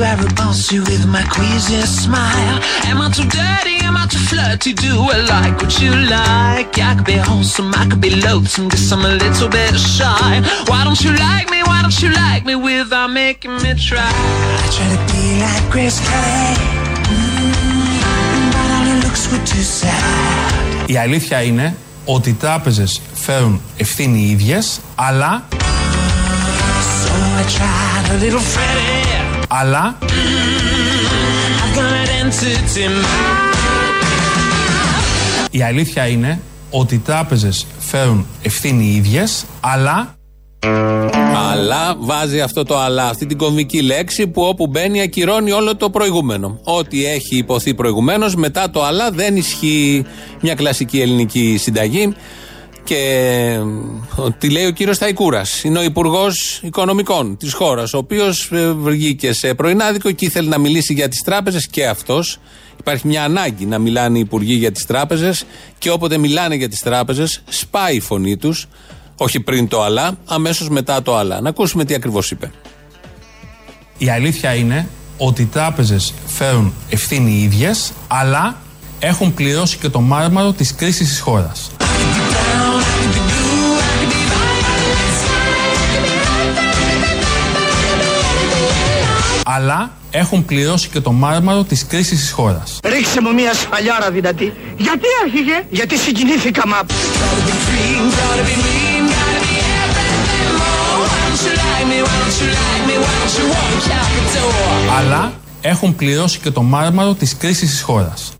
you? Do I repulse you with my queasy smile? Am I too dirty? Am I too flirty? Do I like what you like? I could be wholesome, I could be loathsome, guess I'm a little bit shy. Why don't you like me? Why don't you like me without making me try? I try to be like Grace Kelly, mm, but all her looks were too sad. Η αλήθεια είναι ότι οι τράπεζες φέρουν ευθύνη οι ίδιες, αλλά... So I tried a little Freddy. Αλλά... I've got an entity Η αλήθεια είναι ότι οι τράπεζες φέρουν ευθύνη οι ίδιες, αλλά... Αλλά βάζει αυτό το αλλά, αυτή την κομβική λέξη που όπου μπαίνει ακυρώνει όλο το προηγούμενο. Ό,τι έχει υποθεί προηγουμένως, μετά το αλλά δεν ισχύει. Μια κλασική ελληνική συνταγή. Και τι λέει ο κύριος Θαϊκούρας. Είναι ο Υπουργός Οικονομικών της χώρας, ο οποίος βγήκε σε πρωινάδικο και ήθελε να μιλήσει για τις τράπεζες και αυτός. Υπάρχει μια ανάγκη να μιλάνε οι υπουργοί για τις τράπεζες και όποτε μιλάνε για τις τράπεζες, σπάει η φωνή τους. Όχι πριν το αλλά, αμέσως μετά το αλλά. Να ακούσουμε τι ακριβώς είπε. Η αλήθεια είναι ότι οι τράπεζες φέρουν ευθύνη οι ίδιες, αλλά έχουν πληρώσει και το μάρμαρο της κρίσης της χώρας. Αλλά έχουν πληρώσει και το μάρμαρο της κρίσης της χώρας. Ρίξε μου μια σφαλιάρα δυνατή. Γιατί άρχιγε; Γιατί συγκινήθηκα μα. Αλλά έχουν πληρώσει και το μάρμαρο της κρίσης της χώρας.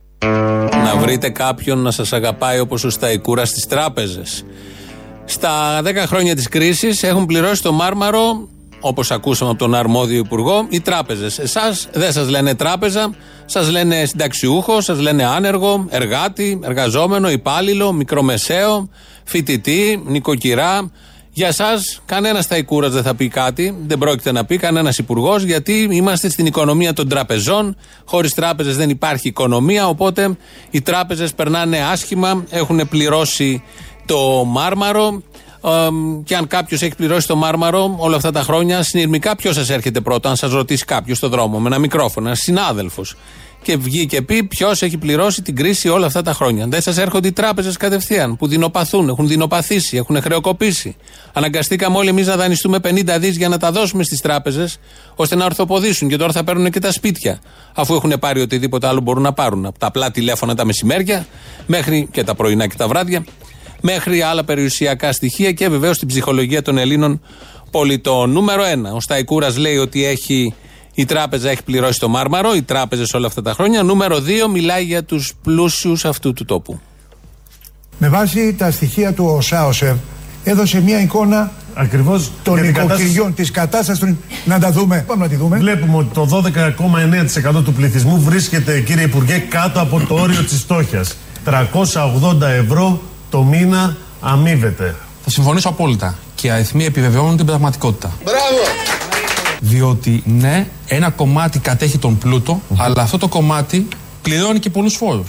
Να βρείτε κάποιον να σας αγαπάει όπως ο Σταϊκούρα στις τράπεζες. Στα 10 χρόνια της κρίσης έχουν πληρώσει το μάρμαρο όπως ακούσαμε από τον αρμόδιο υπουργό, οι τράπεζες. Εσάς δεν σας λένε τράπεζα, σας λένε συνταξιούχο, σας λένε άνεργο, εργάτη, εργαζόμενο, υπάλληλο, μικρομεσαίο, φοιτητή, νοικοκυρά. Για εσά, κανένας ταϊκούρα δεν θα πει κάτι, δεν πρόκειται να πει κανένας υπουργός, γιατί είμαστε στην οικονομία των τραπεζών. Χωρίς τράπεζες δεν υπάρχει οικονομία, οπότε οι τράπεζες περνάνε άσχημα, έχουν πληρώσει το μάρμαρο. Και αν κάποιος έχει πληρώσει το μάρμαρο όλα αυτά τα χρόνια, συνειρμικά ποιος σας έρχεται πρώτο, αν σας ρωτήσει κάποιος στο δρόμο με ένα μικρόφωνο, ένας συνάδελφος. Και βγει και πει ποιος έχει πληρώσει την κρίση όλα αυτά τα χρόνια. Δεν σας έρχονται οι τράπεζες κατευθείαν που δεινοπαθούν, έχουν δεινοπαθήσει, έχουν χρεοκοπήσει. Αναγκαστήκαμε όλοι εμείς να δανειστούμε 50 δις για να τα δώσουμε στις τράπεζες, ώστε να ορθοποδήσουν και τώρα θα παίρνουν και τα σπίτια. Αφού έχουν πάρει οτιδήποτε άλλο μπορούν να πάρουν. Από τα απλά τηλέφωνα τα μεσημέρια μέχρι και τα πρωινά και τα βράδια, μέχρι άλλα περιουσιακά στοιχεία και βεβαίως την ψυχολογία των Ελλήνων πολιτών. Νούμερο 1. Ο Σταϊκούρας λέει ότι έχει η τράπεζα έχει πληρώσει το μάρμαρο, οι τράπεζες όλα αυτά τα χρόνια. Νούμερο 2 μιλάει για τους πλούσιους αυτού του τόπου. Με βάση τα στοιχεία του ΟΣΑΟΣΕ έδωσε μια εικόνα Ακριβώς των νοικοκυριών, κατάσταση... της κατάστασης. Να τα δούμε. Πάμε να τη δούμε. Βλέπουμε ότι το 12,9% του πληθυσμού βρίσκεται, κύριε Υπουργέ, κάτω από το όριο της φτώχειας. 380 ευρώ το μήνα αμείβεται. Θα συμφωνήσω απόλυτα. Και οι αριθμοί επιβεβαιώνουν την πραγματικότητα. Μπράβο! Διότι ναι, ένα κομμάτι κατέχει τον πλούτο, αλλά αυτό το κομμάτι πληρώνει και πολλούς φόρους.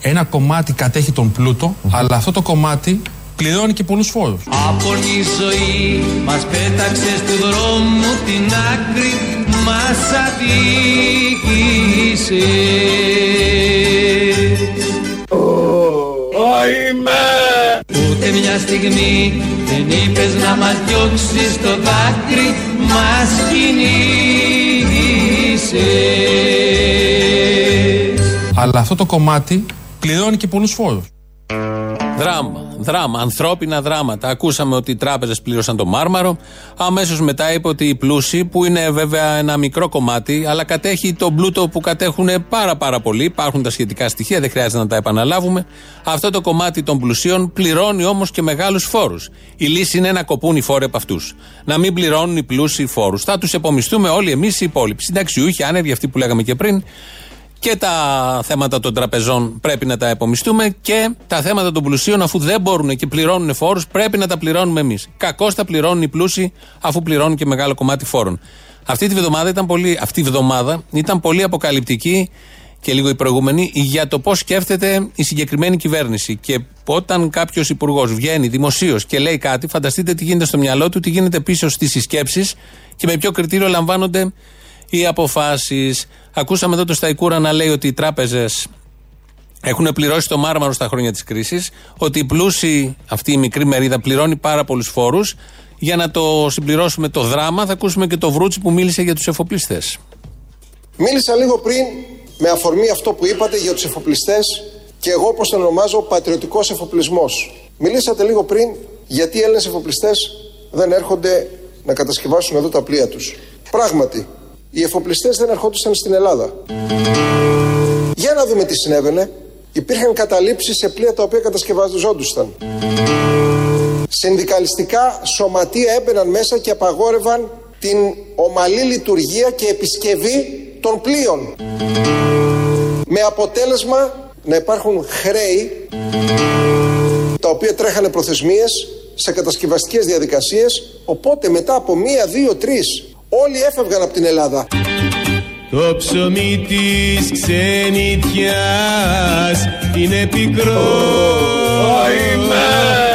Ένα κομμάτι κατέχει τον πλούτο, αλλά αυτό το κομμάτι πληρώνει και πολλούς φόρους. Από η ζωή μας πέταξε του δρόμου την άκρη μας αδίκησε. Ούτε μια στιγμή δεν είπες να μας διώξεις το δάκρυ μας κινήσεις Αλλά αυτό το κομμάτι πληρώνει και πολλούς φόρους. Δράμα, δράμα, ανθρώπινα δράματα. Ακούσαμε ότι οι τράπεζες πλήρωσαν το μάρμαρο. Αμέσως μετά είπε ότι οι πλούσιοι, που είναι βέβαια ένα μικρό κομμάτι, αλλά κατέχει τον πλούτο που κατέχουν πάρα πάρα πολύ. Υπάρχουν τα σχετικά στοιχεία, δεν χρειάζεται να τα επαναλάβουμε. Αυτό το κομμάτι των πλουσίων πληρώνει όμως και μεγάλους φόρους. Η λύση είναι να κοπούν οι φόροι από αυτούς. Να μην πληρώνουν οι πλούσιοι φόρους. Θα τους επομιστούμε όλοι εμείς οι υπόλοιποι. Συνταξιούχοι, άνεργοι, αυτοί που λέγαμε και πριν, και τα θέματα των τραπεζών πρέπει να τα επομιστούμε και τα θέματα των πλουσίων, αφού δεν μπορούν και πληρώνουν φόρους, πρέπει να τα πληρώνουμε εμείς. Κακώς τα πληρώνουν οι πλούσιοι, αφού πληρώνουν και μεγάλο κομμάτι φόρων. Αυτή τη βδομάδα ήταν πολύ, αυτή η βδομάδα ήταν πολύ αποκαλυπτική και λίγο η προηγούμενη για το πώς σκέφτεται η συγκεκριμένη κυβέρνηση. Και όταν κάποιος υπουργός βγαίνει δημοσίως και λέει κάτι, φανταστείτε τι γίνεται στο μυαλό του, τι γίνεται πίσω στις συσκέψεις και με ποιο κριτήριο λαμβάνονται οι αποφάσεις. Ακούσαμε εδώ το Σταϊκούρα να λέει ότι οι τράπεζες έχουν πληρώσει το μάρμαρο στα χρόνια της κρίσης, ότι η πλούσιοι, αυτή η μικρή μερίδα, πληρώνει πάρα πολλούς φόρους. Για να το συμπληρώσουμε το δράμα, θα ακούσουμε και το Βρούτσι που μίλησε για τους εφοπλιστές. Μίλησα λίγο πριν με αφορμή αυτό που είπατε για τους εφοπλιστές και εγώ όπως τον ονομάζω πατριωτικός εφοπλισμός. Μιλήσατε λίγο πριν γιατί οι Έλληνες εφοπλιστές δεν έρχονται να κατασκευάσουν εδώ τα πλοία τους. Πράγματι, οι εφοπλιστές δεν ερχόντουσαν στην Ελλάδα. Για να δούμε τι συνέβαινε. Υπήρχαν καταλήψεις σε πλοία τα οποία κατασκευαζόντουσαν. Συνδικαλιστικά σωματεία έμπαιναν μέσα και απαγόρευαν την ομαλή λειτουργία και επισκευή των πλοίων. Με αποτέλεσμα να υπάρχουν χρέη τα οποία τρέχανε προθεσμίες σε κατασκευαστικές διαδικασίες οπότε μετά από μία, δύο, τρεις όλοι έφευγαν από την Ελλάδα. Το ψωμί της ξενιτιάς είναι πικρό.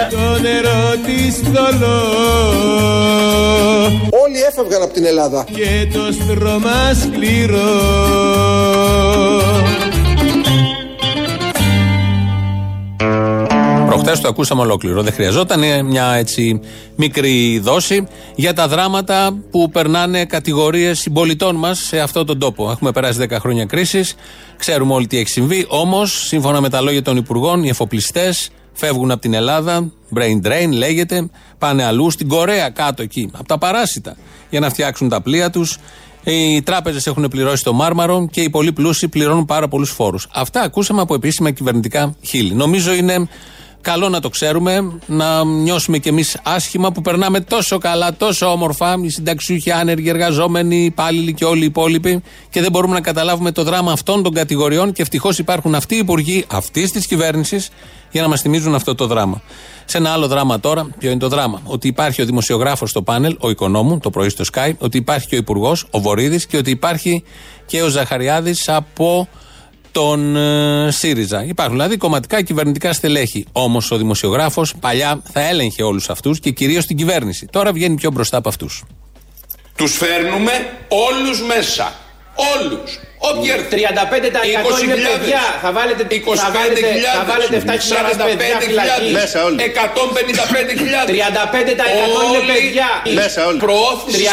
Το νερό της θολό Όλοι έφευγαν από την Ελλάδα. Και το στρώμα σκληρό Προχτέ το ακούσαμε ολόκληρο. Δεν χρειαζόταν μια έτσι μικρή δόση για τα δράματα που περνάνε κατηγορίες συμπολιτών μας σε αυτόν τον τόπο. Έχουμε περάσει 10 χρόνια κρίσης, ξέρουμε όλοι τι έχει συμβεί. Όμως, σύμφωνα με τα λόγια των Υπουργών, οι εφοπλιστές φεύγουν από την Ελλάδα. Brain drain λέγεται. Πάνε αλλού, στην Κορέα κάτω εκεί, από τα παράσιτα, για να φτιάξουν τα πλοία τους. Οι τράπεζες έχουν πληρώσει το μάρμαρο και οι πολύ πλούσιοι πληρώνουν πάρα πολλούς φόρους. Αυτά ακούσαμε από επίσημα κυβερνητικά χείλη. Νομίζω είναι Καλό να το ξέρουμε, να νιώσουμε κι εμείς άσχημα που περνάμε τόσο καλά, τόσο όμορφα, οι συνταξιούχοι, άνεργοι, εργαζόμενοι, υπάλληλοι και όλοι οι υπόλοιποι, και δεν μπορούμε να καταλάβουμε το δράμα αυτών των κατηγοριών. Και ευτυχώς υπάρχουν αυτοί οι υπουργοί αυτής της κυβέρνησης για να μας θυμίζουν αυτό το δράμα. Σε ένα άλλο δράμα τώρα, ποιο είναι το δράμα; Ότι υπάρχει ο δημοσιογράφος στο πάνελ, ο οικονόμου, το πρωί στο Sky, ότι υπάρχει και ο υπουργός, ο Βορύδης, και ότι υπάρχει και ο Ζαχαριάδης από τον ε, ΣΥΡΙΖΑ. Υπάρχουν δηλαδή κομματικά κυβερνητικά στελέχη. Όμως ο δημοσιογράφος παλιά θα έλεγχε όλους αυτούς και κυρίως την κυβέρνηση. Τώρα βγαίνει πιο μπροστά από αυτούς. Τους φέρνουμε όλους μέσα. Όλους. Όποιοι 35% είναι παιδιά. Θα βάλετε 25.000. Θα βάλετε 7.000 παιδιά φυλακή. Μέσα όλοι. 155.000. 35% είναι παιδιά. Μέσα όλοι. Προώθηση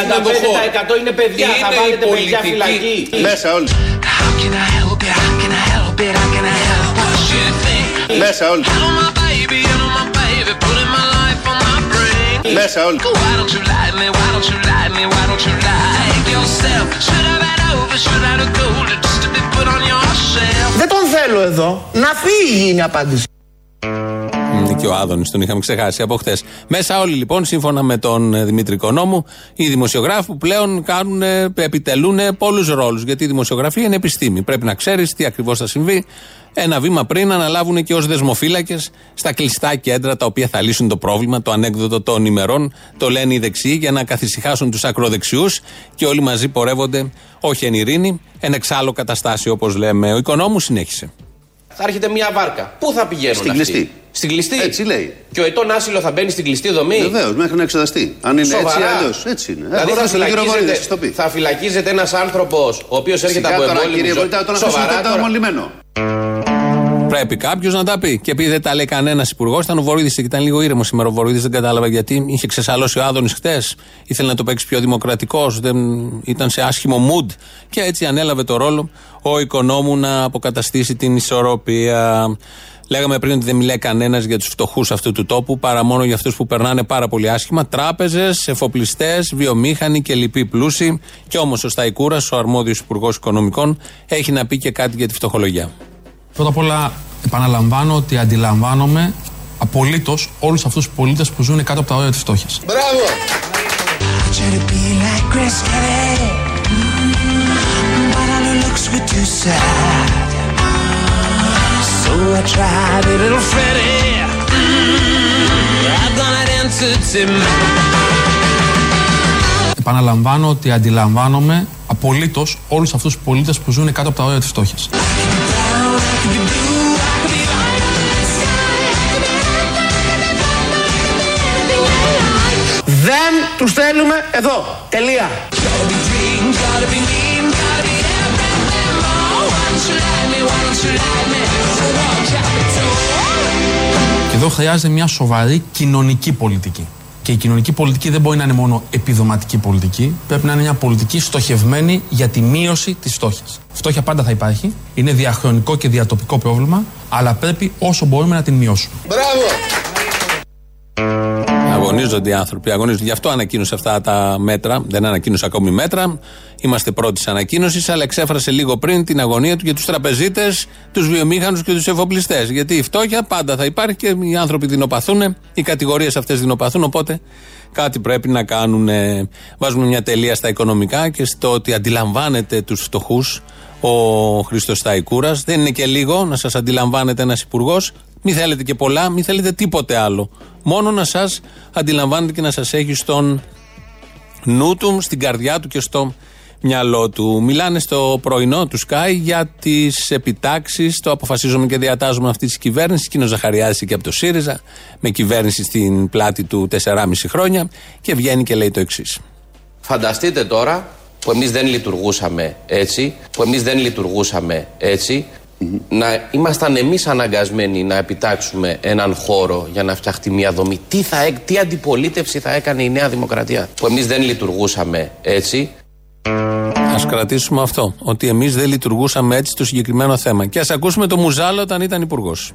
35% είναι παιδιά. Θα βάλετε παιδιά φυλακή. Μέσα όλοι. How can I help it? How can I help it? How can I help what you think? Μέσα όλοι. Δεν τον θέλω εδώ. Να φύγει είναι η απάντηση. Είναι και ο Άδωνης, τον είχαμε ξεχάσει από χθες. Μέσα όλοι λοιπόν, σύμφωνα με τον ε, Δημήτρη Νόμου, οι δημοσιογράφοι που πλέον κάνουν, επιτελούν πολλούς ρόλους. Γιατί η δημοσιογραφία είναι επιστήμη. Πρέπει να ξέρεις τι ακριβώς θα συμβεί. Ένα βήμα πριν αναλάβουν και ως δεσμοφύλακες στα κλειστά κέντρα τα οποία θα λύσουν το πρόβλημα, το ανέκδοτο των ημερών. Το λένε οι δεξιοί για να καθησυχάσουν τους ακροδεξιούς και όλοι μαζί πορεύονται, όχι εν ειρήνη, εν εξάλλου καταστάσει όπως λέμε. Ο οικονόμου συνέχισε. Θα έρχεται μια βάρκα. Πού θα πηγαίνουν Στην αυτοί; κλειστή. Στην κλειστή. Έτσι λέει. Και ο ετών άσυλο θα μπαίνει στην κλειστή δομή. Βεβαίως, μέχρι να εξεταστεί. Αν είναι Σοβαρά. έτσι ή αλλιώς. Έτσι είναι. Δηλαδή θα Αγοράστε τον κύριο Βορύδη, σας το πει. φυλακίζεται, θα φυλακίζεται ένας άνθρωπος ο οποίος έρχεται Σιγά από τώρα, εμπόλεμο. κύριε Βορύδη, τον αφήσουμε το αμολυμένο. Πρέπει κάποιος να τα πει. Και επειδή δεν τα λέει κανένας υπουργός, ήταν ο Βορύδης και ήταν λίγο ήρεμο σήμερα ο Βορύδης, δεν κατάλαβα γιατί. Είχε ξεσαλώσει ο Άδωνης χτες. Ήθελε να το παίξει πιο δημοκρατικός. Ήταν σε άσχημο mood. Και έτσι ανέλαβε το ρόλο ο οικονόμου να αποκαταστήσει την ισορροπία. Λέγαμε πριν ότι δεν μιλάει κανένας για τους φτωχούς αυτού του τόπου, παρά μόνο για αυτούς που περνάνε πάρα πολύ άσχημα. Τράπεζες, εφοπλιστές, βιομήχανοι και λοιποί πλούσιοι. Και όμως ο Σταϊκούρας, ο αρμόδιος Υπουργός Οικονομικών, έχει να πει και κάτι για τη φτωχολογιά. Πρώτα απ' όλα, επαναλαμβάνω ότι αντιλαμβάνομαι απολύτως όλους αυτούς τους πολίτες που ζουν κάτω από τα όρια της φτώχειας. Μπράβο. So I tried a little Freddie. Mm, I've done it into Tim. Επαναλαμβάνω ότι αντιλαμβάνομαι απολύτως όλους αυτούς τους πολίτες που ζουν κάτω από τα όρια της φτώχειας. Δεν τους θέλουμε εδώ. Τελεία. Και εδώ χρειάζεται μια σοβαρή κοινωνική πολιτική. Και η κοινωνική πολιτική δεν μπορεί να είναι μόνο επιδοματική πολιτική, πρέπει να είναι μια πολιτική στοχευμένη για τη μείωση της φτώχειας. Φτώχεια πάντα θα υπάρχει, είναι διαχρονικό και διατοπικό πρόβλημα, αλλά πρέπει όσο μπορούμε να την μειώσουμε. Μπράβο! Αγωνίζονται οι άνθρωποι, αγωνίζονται. Γι' αυτό ανακοίνωσε αυτά τα μέτρα. Δεν ανακοίνωσε ακόμη μέτρα. Είμαστε πρώτη ανακοίνωσης, αλλά εξέφρασε λίγο πριν την αγωνία του για τους τραπεζίτες, τους βιομήχανους και τους εφοπλιστές. Γιατί η φτώχεια πάντα θα υπάρχει και οι άνθρωποι δεινοπαθούν, οι κατηγορίες αυτές δεινοπαθούν. Οπότε κάτι πρέπει να κάνουν. Βάζουμε μια τελεία στα οικονομικά και στο ότι αντιλαμβάνεται τους φτωχούς ο Χρήστο Σταϊκούρα. Δεν είναι και λίγο να σας αντιλαμβάνεται ένας υπουργός. Μη θέλετε και πολλά, μη θέλετε τίποτε άλλο. Μόνο να σας αντιλαμβάνετε και να σας έχει στον νου του, στην καρδιά του και στο μυαλό του. Μιλάνε στο πρωινό του Sky για τις επιτάξεις. Το αποφασίζουμε και διατάζουμε αυτή της κυβέρνησης. Κίνος Ζαχαριάδη και από το ΣΥΡΙΖΑ, με κυβέρνηση στην πλάτη του 4,5 χρόνια. Και βγαίνει και λέει το εξής. Φανταστείτε τώρα που εμείς δεν λειτουργούσαμε έτσι, που εμείς δεν λειτουργούσαμε έτσι, να ήμασταν εμείς αναγκασμένοι να επιτάξουμε έναν χώρο για να φτιαχτεί μια δομή. Τι, θα, έ- τι αντιπολίτευση θα έκανε η Νέα Δημοκρατία. Που εμείς δεν λειτουργούσαμε έτσι; Α κρατήσουμε αυτό. Ότι εμείς δεν λειτουργούσαμε έτσι στο συγκεκριμένο θέμα. Και ας ακούσουμε το Μουζάλο όταν ήταν υπουργός.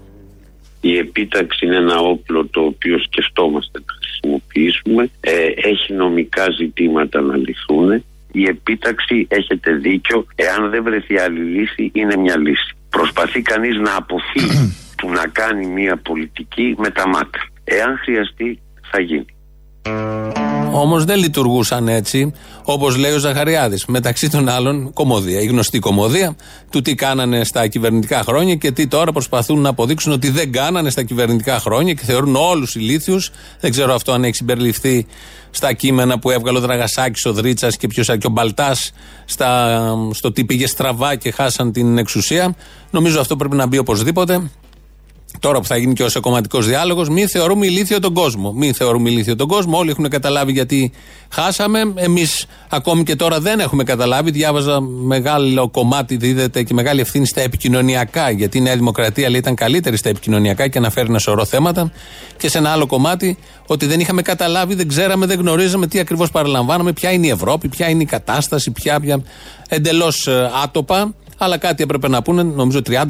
Η επίταξη είναι ένα όπλο το οποίο σκεφτόμαστε να χρησιμοποιήσουμε. Ε, έχει νομικά ζητήματα να λυθούν. Η επίταξη, έχετε δίκιο, εάν δεν βρεθεί άλλη λύση, είναι μια λύση. Προσπαθεί κανείς να αποφύγει του να κάνει μια πολιτική με τα μάτια. Εάν χρειαστεί, θα γίνει. Όμως δεν λειτουργούσαν έτσι, όπως λέει ο Ζαχαριάδης. Μεταξύ των άλλων, κομμωδία. Η γνωστή κομμωδία του τι κάνανε στα κυβερνητικά χρόνια και τι τώρα προσπαθούν να αποδείξουν ότι δεν κάνανε στα κυβερνητικά χρόνια και θεωρούν όλους ηλίθιους. Δεν ξέρω αυτό αν έχει συμπεριληφθεί στα κείμενα που έβγαλε ο Δραγασάκης, ο Δρίτσας και ποιος και ο Μπαλτάς στο τι πήγε στραβά και χάσαν την εξουσία. Νομίζω αυτό πρέπει να μπει οπωσδήποτε. Τώρα που θα γίνει και ο κομματικό διάλογος, μη θεωρούμε ηλίθιο τον κόσμο. Μη θεωρούμε ηλίθιο τον κόσμο. Όλοι έχουν καταλάβει γιατί χάσαμε. Εμείς ακόμη και τώρα δεν έχουμε καταλάβει. Διάβαζα μεγάλο κομμάτι, δίδεται και μεγάλη ευθύνη στα επικοινωνιακά. Γιατί η Νέα Δημοκρατία λέει, ήταν καλύτερη στα επικοινωνιακά και αναφέρει ένα σωρό θέματα. Και σε ένα άλλο κομμάτι ότι δεν είχαμε καταλάβει, δεν ξέραμε, δεν γνωρίζαμε τι ακριβώς παραλαμβάναμε, ποια είναι η Ευρώπη, ποια είναι η κατάσταση, ποια. ποια Εντελώς άτοπα αλλά κάτι έπρεπε να πούνε, νομίζω 30.000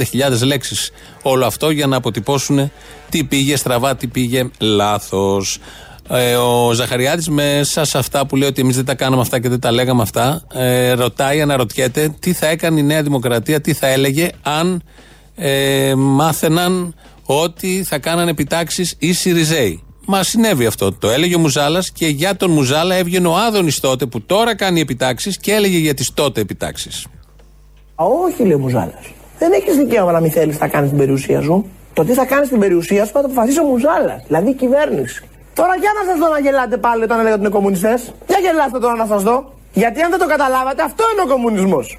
λέξεις όλο αυτό για να αποτυπώσουν τι πήγε στραβά, τι πήγε λάθος. Ε, ο Ζαχαριάδης μέσα σε αυτά που λέει ότι εμείς δεν τα κάναμε αυτά και δεν τα λέγαμε αυτά, ε, ρωτάει, αναρωτιέται τι θα έκανε η Νέα Δημοκρατία, τι θα έλεγε αν ε, μάθαιναν ότι θα κάνανε επιτάξεις οι Σιριζέοι. Μα συνέβη αυτό. Το έλεγε ο Μουζάλας και για τον Μουζάλα έβγαινε ο Άδωνης τότε που τώρα κάνει επιτάξεις και έλεγε για τις τότε επιτάξεις. Όχι, λέει ο Μουζάλας. Δεν έχεις δικαίωμα να μην θέλεις να κάνεις την περιουσία σου. Το τι θα κάνεις στην περιουσία σου θα το αποφασίσει ο Μουζάλας, δηλαδή η κυβέρνηση. Τώρα για να σας δω να γελάτε πάλι όταν έλεγα ότι είναι κομμουνιστές. Για γελάστε τώρα να σας δω. Γιατί αν δεν το καταλάβατε, αυτό είναι ο κομμουνισμός.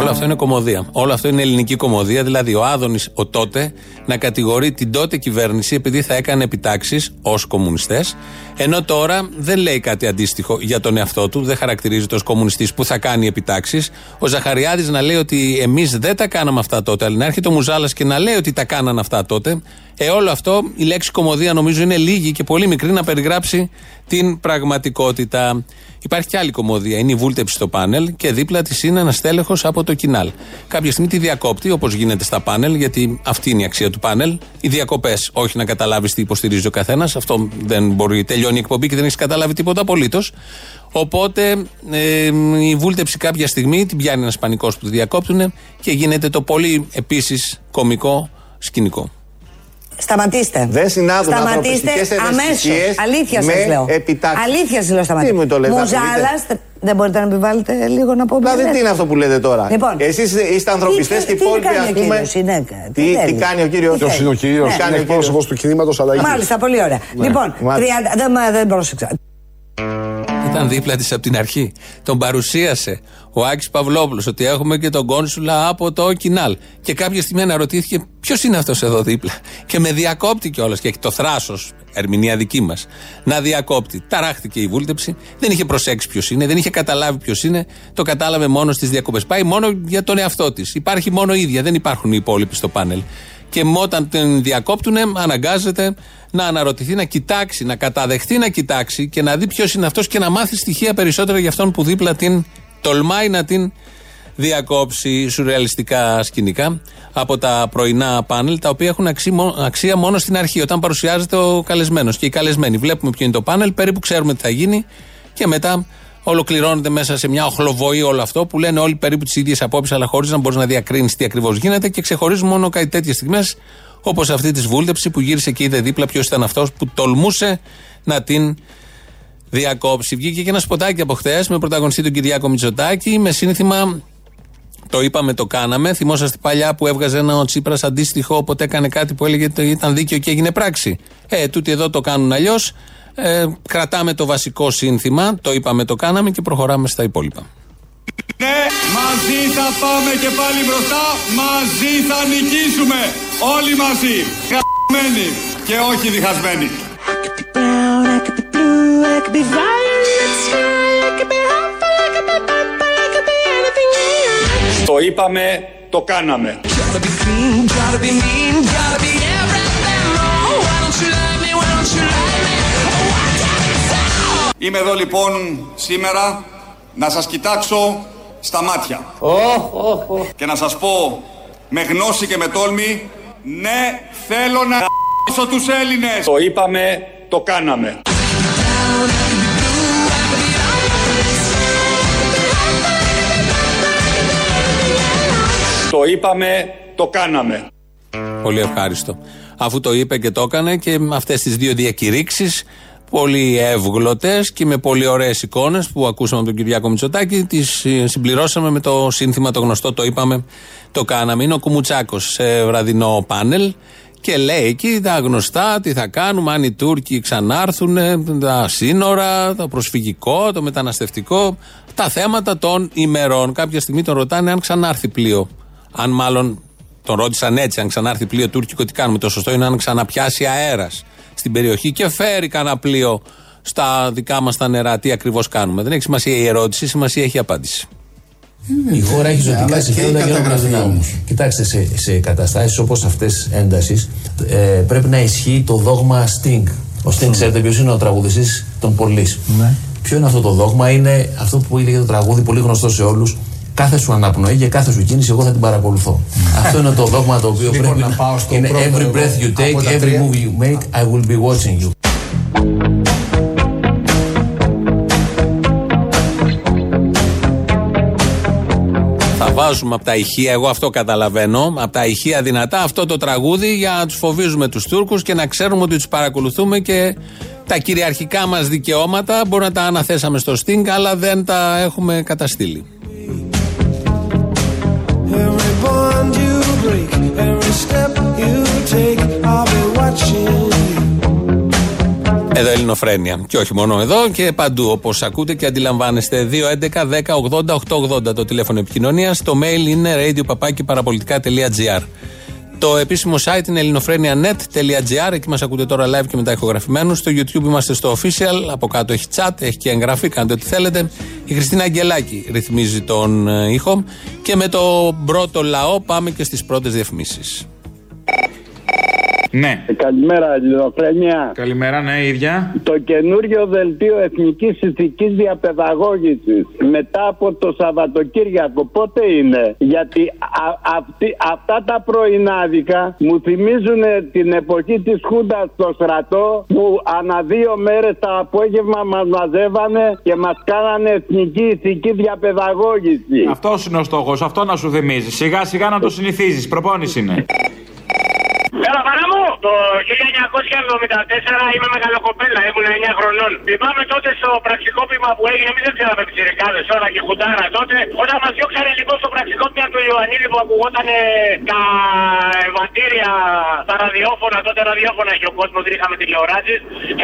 Όλο αυτό είναι κομμωδία. Όλο αυτό είναι ελληνική κομμωδία. Δηλαδή, ο Άδωνης, ο τότε, να κατηγορεί την τότε κυβέρνηση επειδή θα έκανε επιτάξεις ως κομμουνιστές. Ενώ τώρα δεν λέει κάτι αντίστοιχο για τον εαυτό του, δεν χαρακτηρίζεται ως κομμουνιστής που θα κάνει επιτάξεις. Ο Ζαχαριάδης να λέει ότι εμείς δεν τα κάναμε αυτά τότε, αλλά να έρχεται ο Μουζάλας και να λέει ότι τα κάναν αυτά τότε. Ε, όλο αυτό, η λέξη κομμωδία νομίζω είναι λίγη και πολύ μικρή να περιγράψει την πραγματικότητα. Υπάρχει και άλλη κομμωδία. Είναι η βούλτεψη στο πάνελ και δίπλα της είναι ένας τέλεχο από το κοινάλ. Κάποια στιγμή τη διακόπτει, όπως γίνεται στα πάνελ, γιατί αυτή είναι η αξία του πάνελ. Οι διακοπές, όχι να καταλάβεις τι υποστηρίζει ο καθένας. Αυτό δεν μπορεί. Τελειώνει η εκπομπή και δεν έχεις καταλάβει τίποτα απολύτως. Οπότε ε, η βούλτεψη κάποια στιγμή την πιάνει ένας πανικός που τη διακόπτουν και γίνεται το πολύ επίσης κομικό σκηνικό. Σταματήστε. Δεν συνάδουν Σταματήστε ανθρωπιστικές αμέσως. ευαισθησίες Αλήθειας με σας λέω. επιτάξεις. Αλήθειας σας λέω σταματήστε. Τι μου το λέτε, Μουζάλας, δεν μπορείτε να επιβάλλετε λίγο να πω. Δηλαδή τι είναι αυτό που λέτε τώρα; Λοιπόν, Εσείς είστε ανθρωπιστές τι- και οι τι υπόλοιποι κάνει ας ο πούμε. κύριος, είναι, Τι, τι θέλει; κάνει ο κύριος. Ποιος είναι ο κύριος, Τι κάνει είναι ο κύριος. εκπρόσωπος του κινήματος αλλαγή. Μάλιστα, πολύ ωραία. Ναι, Λοιπόν, μάλιστα. 30, δεν, μα- δεν πρόσεξα. Ήταν δίπλα της από την αρχή. Τον παρουσίασε ο Άκης Παυλόπουλος ότι έχουμε και τον κόνσουλα από το Κινάλ. Και κάποια στιγμή αναρωτήθηκε ποιος είναι αυτός εδώ δίπλα. Και με διακόπτει κιόλας και έχει το θράσος, ερμηνεία δική μας, να διακόπτει. Ταράχτηκε η βούλτεψη, δεν είχε προσέξει ποιος είναι, δεν είχε καταλάβει ποιος είναι. Το κατάλαβε μόνο στις διακοπές. Πάει μόνο για τον εαυτό της. Υπάρχει μόνο η ίδια, δεν υπάρχουν οι υπόλοιποι στο πάνελ. Και όταν την διακόπτουν, αναγκάζεται να αναρωτηθεί, να κοιτάξει, να καταδεχτεί να κοιτάξει και να δει ποιος είναι αυτός και να μάθει στοιχεία περισσότερα για αυτόν που δίπλα την τολμάει να την διακόψει σουρεαλιστικά σκηνικά από τα πρωινά πάνελ, τα οποία έχουν αξία μόνο στην αρχή, όταν παρουσιάζεται ο καλεσμένος και οι καλεσμένοι. Βλέπουμε ποιο είναι το πάνελ, περίπου ξέρουμε τι θα γίνει και μετά ολοκληρώνεται μέσα σε μια οχλοβοή όλο αυτό που λένε όλοι περίπου τις ίδιες απόψεις, αλλά χωρίς να μπορείς να διακρίνεις τι ακριβώς γίνεται και ξεχωρίζουν μόνο κάτι τέτοιες στιγμές, όπως αυτή της βούλτεψη που γύρισε και είδε δίπλα ποιος ήταν αυτός που τολμούσε να την διακόψει. Βγήκε και ένα σποτάκι από χθες με πρωταγωνιστή τον Κυριάκο Μητσοτάκη με σύνθημα το είπαμε, το κάναμε. Θυμόσαστε παλιά που έβγαζε ένα ο Τσίπρας αντίστοιχο, όποτε έκανε κάτι που έλεγε ότι ήταν δίκαιο και έγινε πράξη. Ε, τούτοι εδώ το κάνουν αλλιώς. Ε, κρατάμε το βασικό σύνθημα, το είπαμε, το κάναμε και προχωράμε στα υπόλοιπα. Ναι, μαζί θα πάμε και πάλι μπροστά, μαζί θα νικήσουμε, όλοι μαζί, χαμένοι και όχι διχασμένοι. Το είπαμε, το κάναμε. Είμαι εδώ λοιπόν σήμερα να σας κοιτάξω στα μάτια και να σας πω με γνώση και με τόλμη ναι θέλω να γ***σω τους Έλληνες. Το είπαμε, το κάναμε. Το είπαμε, το κάναμε. Πολύ ευχάριστο. Αφού το είπε και το έκανε και με αυτές τις δύο διακηρύξεις, πολύ εύγλωτες και με πολύ ωραίες εικόνες που ακούσαμε από τον Κυριάκο Μητσοτάκη, τις συμπληρώσαμε με το σύνθημα το γνωστό, το είπαμε, το κάναμε. Είναι ο Κουμουτσάκος σε βραδινό πάνελ και λέει εκεί τα γνωστά, τι θα κάνουμε αν οι Τούρκοι ξανάρθουν, τα σύνορα, το προσφυγικό, το μεταναστευτικό, τα θέματα των ημερών. Κάποια στιγμή τον ρωτάνε αν ξανάρθει πλοίο. Αν μάλλον τον ρώτησαν έτσι, αν ξανάρθει πλοίο τουρκικό, τι κάνουμε. Το σωστό είναι αν ξαναπιάσει αέρας στην περιοχή και φέρει κανένα πλοίο στα δικά μας τα νερά. Τι ακριβώς κάνουμε. Δεν έχει σημασία η ερώτηση, σημασία έχει η απάντηση. Η χώρα έχει ζωτικά συμφέροντα για να Κοιτάξτε, σε, σε καταστάσεις όπως αυτές έντασης ε, πρέπει να ισχύει το δόγμα Sting. Ο Sting, ξέρετε ποιος είναι ο τραγουδιστής των Πολύ. Ναι. Ποιο είναι αυτό το δόγμα, είναι αυτό που έλεγε το τραγούδι, πολύ γνωστό σε όλους. Κάθε σου αναπνοή και κάθε σου κίνηση, εγώ θα την παρακολουθώ. αυτό είναι το δόγμα το οποίο Λοιπόν, πρέπει να να. πάω στο Είναι πρώτο every εγώ. breath you Από take, τα every τρία. move you make, I will be watching you. Θα βάζουμε από τα ηχεία, εγώ αυτό καταλαβαίνω, από τα ηχεία δυνατά αυτό το τραγούδι για να τους φοβίζουμε τους Τούρκους και να ξέρουμε ότι τους παρακολουθούμε και τα κυριαρχικά μας δικαιώματα μπορεί να τα αναθέσαμε στο Sting, αλλά δεν τα έχουμε καταστήλει. Every bond you break, every step you take, I'll be watching you. Εδώ Ελληνοφρένια. Και όχι μόνο εδώ και παντού όπως ακούτε και αντιλαμβάνεστε. 2.11.10.80.880 το τηλέφωνο επικοινωνίας. Το mail είναι radio.papaki.parapolitica.gr. Το επίσημο site είναι ελληνοφρένια.net.gr. Εκεί μας ακούτε τώρα live και μετά ηχογραφημένους. Στο YouTube είμαστε στο official. Από κάτω έχει chat, έχει και εγγραφή. Κάντε ό,τι θέλετε. Η Χριστίνα Αγγελάκη ρυθμίζει τον ε, ήχο. Και με το πρώτο λαό πάμε και στις πρώτες διαφημίσεις. Ναι. Καλημέρα, Ελληνοφρένια. Καλημέρα, ναι, ίδια. Το καινούριο δελτίο εθνικής ηθική διαπαιδαγώγησης μετά από το Σαββατοκύριακο πότε είναι; Γιατί α- αυτή- αυτά τα πρωινάδικα μου θυμίζουν την εποχή της Χούντας στο στρατό που ανά δύο μέρες το απόγευμα μας μαζεύανε και μας κάνανε εθνική ηθική διαπαιδαγώγηση. Αυτός είναι ο στόχος, αυτό να σου θυμίζει. Σιγά σιγά να το συνηθίζεις. Προπόνηση είναι. Έλα, παρά μου! το 1974 είμαι μεγαλοκοπέλα, ήμουν 9 χρονών. Θυμάμαι τότε στο πραξικόπημα που έγινε, εμείς δεν ξέραμε πιτσιρικάδε όλα και χουντάρα τότε. Όταν μας διώξανε λοιπόν στο πραξικόπημα του Ιωαννίδη που ακουγόταν τα εμβατήρια, τα ραδιόφωνα, τότε ραδιόφωνα είχε ο κόσμος, δεν είχαμε τηλεοράσεις.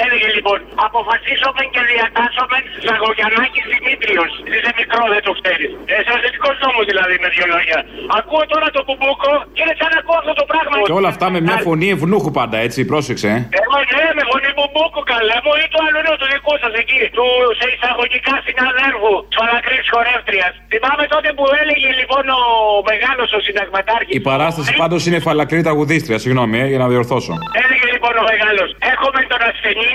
Έλεγε λοιπόν, αποφασίσαμε και διατάσσομαι Σαγωγιανάκη Δημήτριος. Είσαι μικρό, δεν το ξέρεις. Εσωτερικό νόμο δηλαδή με δύο λόγια. Ακούω τώρα το μπουμπούκο και είναι σαν να ακούω αυτό το πράγμα. Και όλα αυτά με μια φωνή ευνούχου πάντα, έτσι, πρόσεξε. ε. Εγώ ναι, με φωνή μπουμπούκου καλά μου ή το άλλο ναι, του δικού σας εκεί. Του σε εισαγωγικά συναδέρφου της Φαλακρή χορεύτριας. Θυμάμαι τότε που έλεγε λοιπόν ο μεγάλος ο συνταγματάρχης. Η παράσταση πάντως είναι φαλακρή τραγουδίστρια, συγγνώμη, ε, για να διορθώσω. Έλεγε λοιπόν ο μεγάλος. Έχουμε τον ασθενή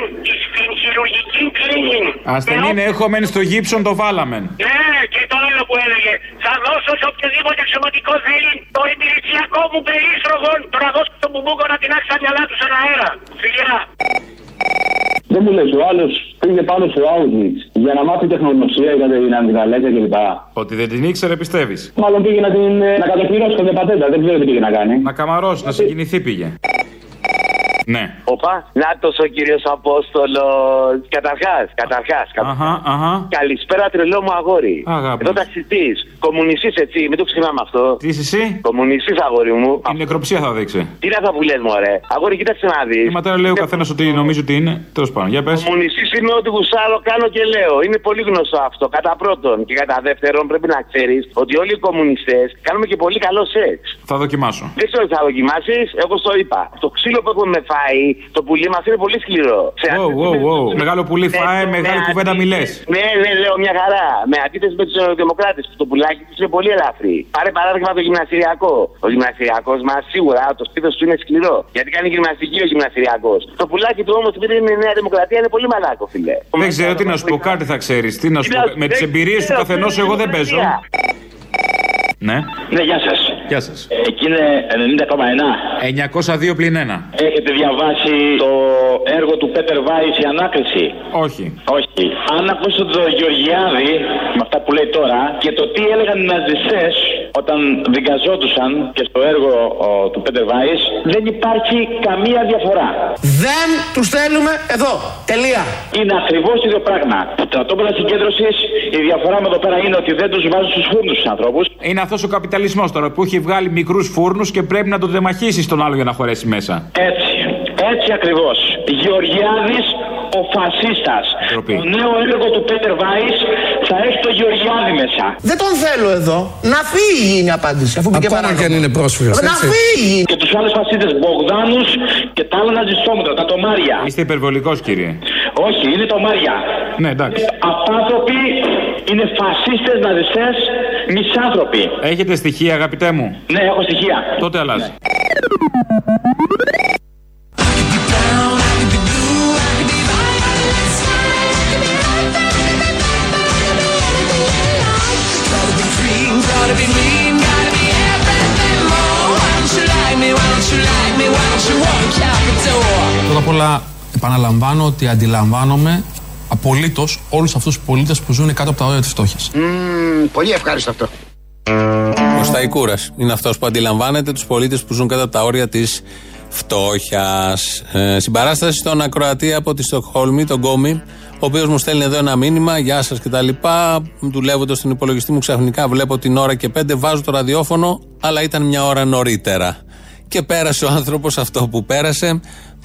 στην χειρουργική κλίνη. Ασθενή είναι, έχω μένει στο γύψον, το βάλαμε. Ναι, και το άλλο που έλεγε. Θα δώσω σε οποιοδήποτε εξωματικό θέλει το υπηρεσιακό μου περίστρογο. Το να δώσω στον μπουμπούκο να τεινάξει τα μυαλά τους στον αέρα. Φιλιά. Δεν μου λες, ο άλλος πήγε πάνω στο Auschwitz για να μάθει τεχνογνωσία για την αντιγαλέκια κλπ. Ότι δεν την ήξερε, πιστεύεις; Μάλλον πήγε να την ε, να κατοχυρώσει καμιά πατέντα. Δεν ξέρω τι πήγε να κάνει. Να καμαρώσει, να συγκινηθεί πήγε. Ναι. Οπα, νάτος ο κύριος Απόστολος. Καταρχάς, καταρχάς. Αχα, αχα. Καλησπέρα, τρελό μου αγόρι. Αγάπη. Εδώ ταξιτής. Κομμουνιστής, έτσι, μην το ξεχνάμε αυτό. Τι είσαι εσύ; Κομμουνιστής, αγόρι μου. Η νεκροψία θα δείξει. Τι είναι αυτά που λε, Μωρέ. Αγόρι, κοίταξε να δεις. Ε, Μα τώρα λέει ο καθένας ότι νομίζω ότι είναι. Τέλος πάντων, για πες. Κομμουνιστής είναι ό,τι γουσάρω, κάνω και λέω. Είναι πολύ γνωστό αυτό. Κατά πρώτον και κατά δεύτερον, πρέπει να ξέρεις ότι όλοι οι κομμουνιστές κάνουμε και πολύ καλό σεξ. Θα δοκιμάσω. Δεν ξέρω τι θα δοκιμάσεις, εγώ στο είπα. Το ξύλο που έχουμε φάει, το πουλί μας είναι πολύ σκληρό. Σε Wow, wow, wow. Μεγάλο πουλί Ναι, φάε, με μεγάλη αντι- κουβέντα μιλέ. Ναι, ναι, λέω μια χαρά. Με αντίθεση με τους δημοκράτε που το πουλάκι τους είναι πολύ ελαφρύ. Πάρε παράδειγμα το γυμναστηριακό. Ο γυμναστηριακός μας σίγουρα το σπίτι του είναι σκληρό. Γιατί κάνει γυμναστική ο γυμναστηριακός. Το πουλάκι του όμως επειδή είναι νέα δημοκρατία είναι πολύ μαλάκο, φιλέ. Δεν ξέρω τι να σου πω, κάτι θα ξέρεις. Τι να σου πω. Με τις εμπειρίες του καθενός, εγώ δεν παίζω. Ναι. Ναι, γεια σας. Γεια σας. Εκεί είναι 90,1. 902 πλην 1. Έχετε διαβάσει το έργο του Πέτερ Βάης η ανάκριση; Όχι. Όχι. Αν ακούσετε το Γεωργιάδη με αυτά που λέει τώρα και το τι έλεγαν οι ναζιστές όταν δικαζόντουσαν και στο έργο ο, του Πέτερ Βάης, δεν υπάρχει καμία διαφορά. Δεν τους θέλουμε εδώ. Τελεία. Είναι ακριβώς το ίδιο πράγμα. Τα στρατόπεδα συγκέντρωσης, η διαφορά με εδώ πέρα είναι ότι δεν τους βάζουν στους φούρνου τους ανθρώπους. Είναι αυτός ο καπιταλισμός τώρα που έχει βγάλει μικρούς φούρνους και πρέπει να τον δεμαχίσει τον άλλο για να χωρέσει μέσα. Έτσι. Έτσι ακριβώς. Γεωργιάδης ο φασίστας. Ντροπή. Το νέο έργο του Πέτερ Βάης θα έχει το Γεωργιάδη μέσα. Δεν τον θέλω εδώ. Να φύγει είναι η απάντηση. Αφού μπήκε Ακόμα παράνομο. και αν είναι πρόσφυγας, Να έτσι. φύγει. Και τους άλλους φασίστε Μπογδάνους και τα άλλα ναζιστόμετρα, τα τομάρια. Είστε υπερβολικός, κύριε. Όχι, είναι τομάρια. Ναι, εντάξει. Απάνθρωποι είναι φασίστες, ναζιστές, Μισά άνθρωποι! Έχετε στοιχεία, αγαπητέ μου, ναι, έχω στοιχεία. Τότε αλλάζει! Πρώτα απ' όλα, επαναλαμβάνω ότι αντιλαμβάνομαι απολύτως όλους αυτούς τους πολίτες που ζουν κάτω από τα όρια της φτώχειας. πολύ ευχάριστο αυτό. Ο Σταϊκούρα είναι αυτός που αντιλαμβάνεται τους πολίτες που ζουν κατά τα όρια της φτώχειας. Ε, συμπαράσταση στον Ακροατή από τη Στοκχόλμη, τον Γκόμι, ο οποίος μου στέλνει εδώ ένα μήνυμα, Γεια σας κτλ. Δουλεύοντας στον υπολογιστή μου, ξαφνικά βλέπω την ώρα και πέντε, βάζω το ραδιόφωνο, αλλά ήταν μια ώρα νωρίτερα. Και πέρασε ο άνθρωπος αυτό που πέρασε.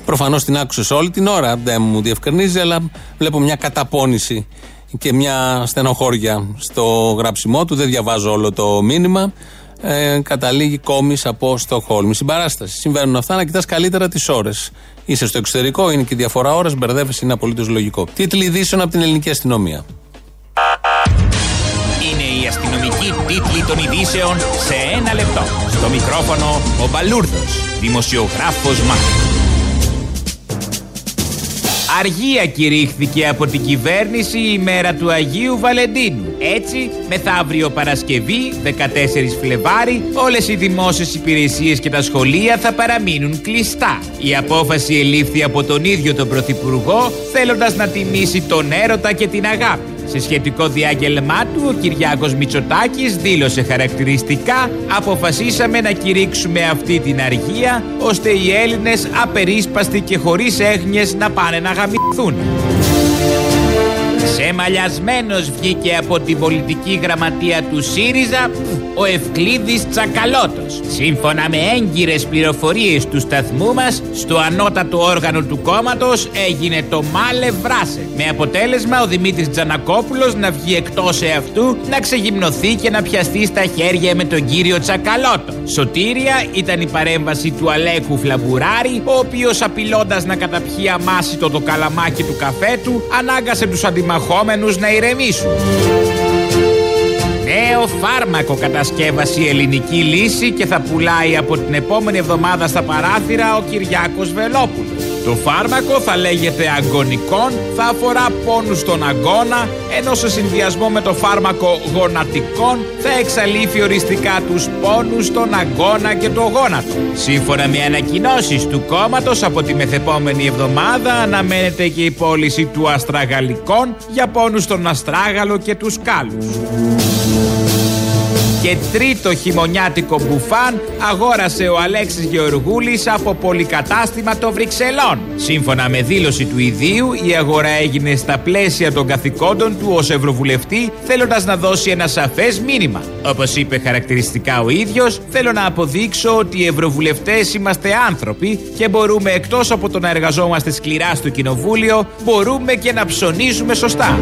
Προφανώς την άκουσες όλη την ώρα. Δεν μου διευκρινίζει, αλλά βλέπω μια καταπώνηση και μια στενοχώρια στο γράψιμό του. Δεν διαβάζω όλο το μήνυμα. Ε, καταλήγει κόμις από Στοχόλμη. Συμπαράσταση. Συμβαίνουν αυτά να κοιτάς καλύτερα τις ώρες. Είσαι στο εξωτερικό, είναι και η διαφορά ώρας, μπερδεύεσαι, είναι απολύτως λογικό. Τίτλοι ειδήσεων από την ελληνική αστυνομία. Η αστυνομική τίτλη των ειδήσεων σε ένα λεπτό. Στο μικρόφωνο ο Μπαλούρδος, δημοσιογράφος Μάρκος. Αργία κηρύχθηκε από την κυβέρνηση η μέρα του Αγίου Βαλεντίνου. Έτσι, μεθαύριο Παρασκευή, 14 Φλεβάρι, όλες οι δημόσιες υπηρεσίες και τα σχολεία θα παραμείνουν κλειστά. Η απόφαση ελήφθη από τον ίδιο τον Πρωθυπουργό, θέλοντας να τιμήσει τον έρωτα και την αγάπη. Σε σχετικό διάγγελμά του, ο Κυριάκος Μητσοτάκης δήλωσε χαρακτηριστικά «Αποφασίσαμε να κηρύξουμε αυτή την αργία, ώστε οι Έλληνες απερίσπαστοι και χωρίς έγνοιες να πάνε να γαμηθούν». Ξεμαλιασμένος βγήκε από την πολιτική γραμματεία του ΣΥΡΙΖΑ ο Ευκλήδης Τσακαλώτος. Σύμφωνα με έγκυρες πληροφορίες του σταθμού μας, στο ανώτατο όργανο του κόμματος έγινε το μάλε βράσε. Με αποτέλεσμα ο Δημήτρης Τζανακόπουλος να βγει εκτός εαυτού, να ξεγυμνοθεί και να πιαστεί στα χέρια με τον κύριο Τσακαλώτο. Σωτήρια ήταν η παρέμβαση του Αλέκου Φλαμπουράρη, ο οποίος απειλώντας να καταπιεί αμάσιτο το καλαμάκι του καφέ του, ανάγκασε τους αντιμαχόμενους να ηρεμήσουν. Νέο φάρμακο κατασκεύασε η ελληνική λύση και θα πουλάει από την επόμενη εβδομάδα στα παράθυρα ο Κυριάκος Βελόπουλος. Το φάρμακο θα λέγεται αγκονικών, θα αφορά πόνους στον αγκώνα, ενώ σε συνδυασμό με το φάρμακο γονατικών θα εξαλείφει οριστικά τους πόνους στον αγκώνα και το γόνατο. Σύμφωνα με ανακοινώσεις του κόμματος από τη μεθεπόμενη εβδομάδα αναμένεται και η πώληση του αστραγαλικών για πόνους στον αστράγαλο και τους κάλους. Και τρίτο χειμωνιάτικο μπουφάν αγόρασε ο Αλέξης Γεωργούλης από πολυκατάστημα των Βρυξελών. Σύμφωνα με δήλωση του ιδίου, η αγορά έγινε στα πλαίσια των καθηκόντων του ως Ευρωβουλευτή, θέλοντας να δώσει ένα σαφές μήνυμα. Όπως είπε χαρακτηριστικά ο ίδιος, θέλω να αποδείξω ότι οι Ευρωβουλευτές είμαστε άνθρωποι και μπορούμε εκτός από το να εργαζόμαστε σκληρά στο Κοινοβούλιο, μπορούμε και να ψωνίζουμε σωστά.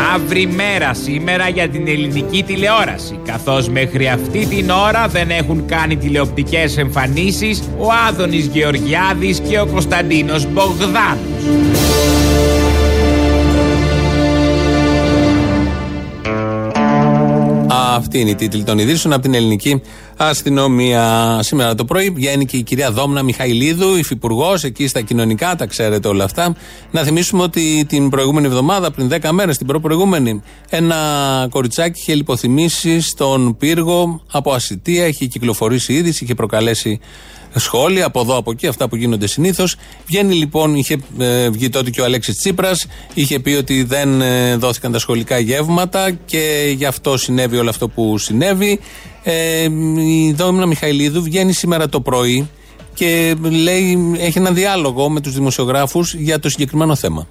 Μαύρη μέρα σήμερα για την ελληνική τηλεόραση, καθώς μέχρι αυτή την ώρα δεν έχουν κάνει τηλεοπτικές εμφανίσεις ο Άδωνης Γεωργιάδης και ο Κωνσταντίνος Μπογδάνος. Αυτή είναι η τίτλη των ειδήσεων από την ελληνική αστυνομία. Σήμερα το πρωί βγαίνει και η κυρία Δόμνα Μιχαηλίδου, υφυπουργός, εκεί στα κοινωνικά, τα ξέρετε όλα αυτά. Να θυμίσουμε ότι την προηγούμενη εβδομάδα, πριν 10 μέρες, την προπροηγούμενη, ένα κοριτσάκι είχε λιποθυμήσει στον πύργο από ασυτεία, είχε κυκλοφορήσει είδηση, είχε προκαλέσει σχόλια από εδώ από εκεί, αυτά που γίνονται συνήθως. Βγαίνει λοιπόν, είχε ε, βγει τότε και ο Αλέξης Τσίπρας, είχε πει ότι δεν ε, δόθηκαν τα σχολικά γεύματα και γι' αυτό συνέβη όλο αυτό που συνέβη. Ε, η Δόμηνα Μιχαηλίδου βγαίνει σήμερα το πρωί και λέει, έχει ένα διάλογο με τους δημοσιογράφους για το συγκεκριμένο θέμα.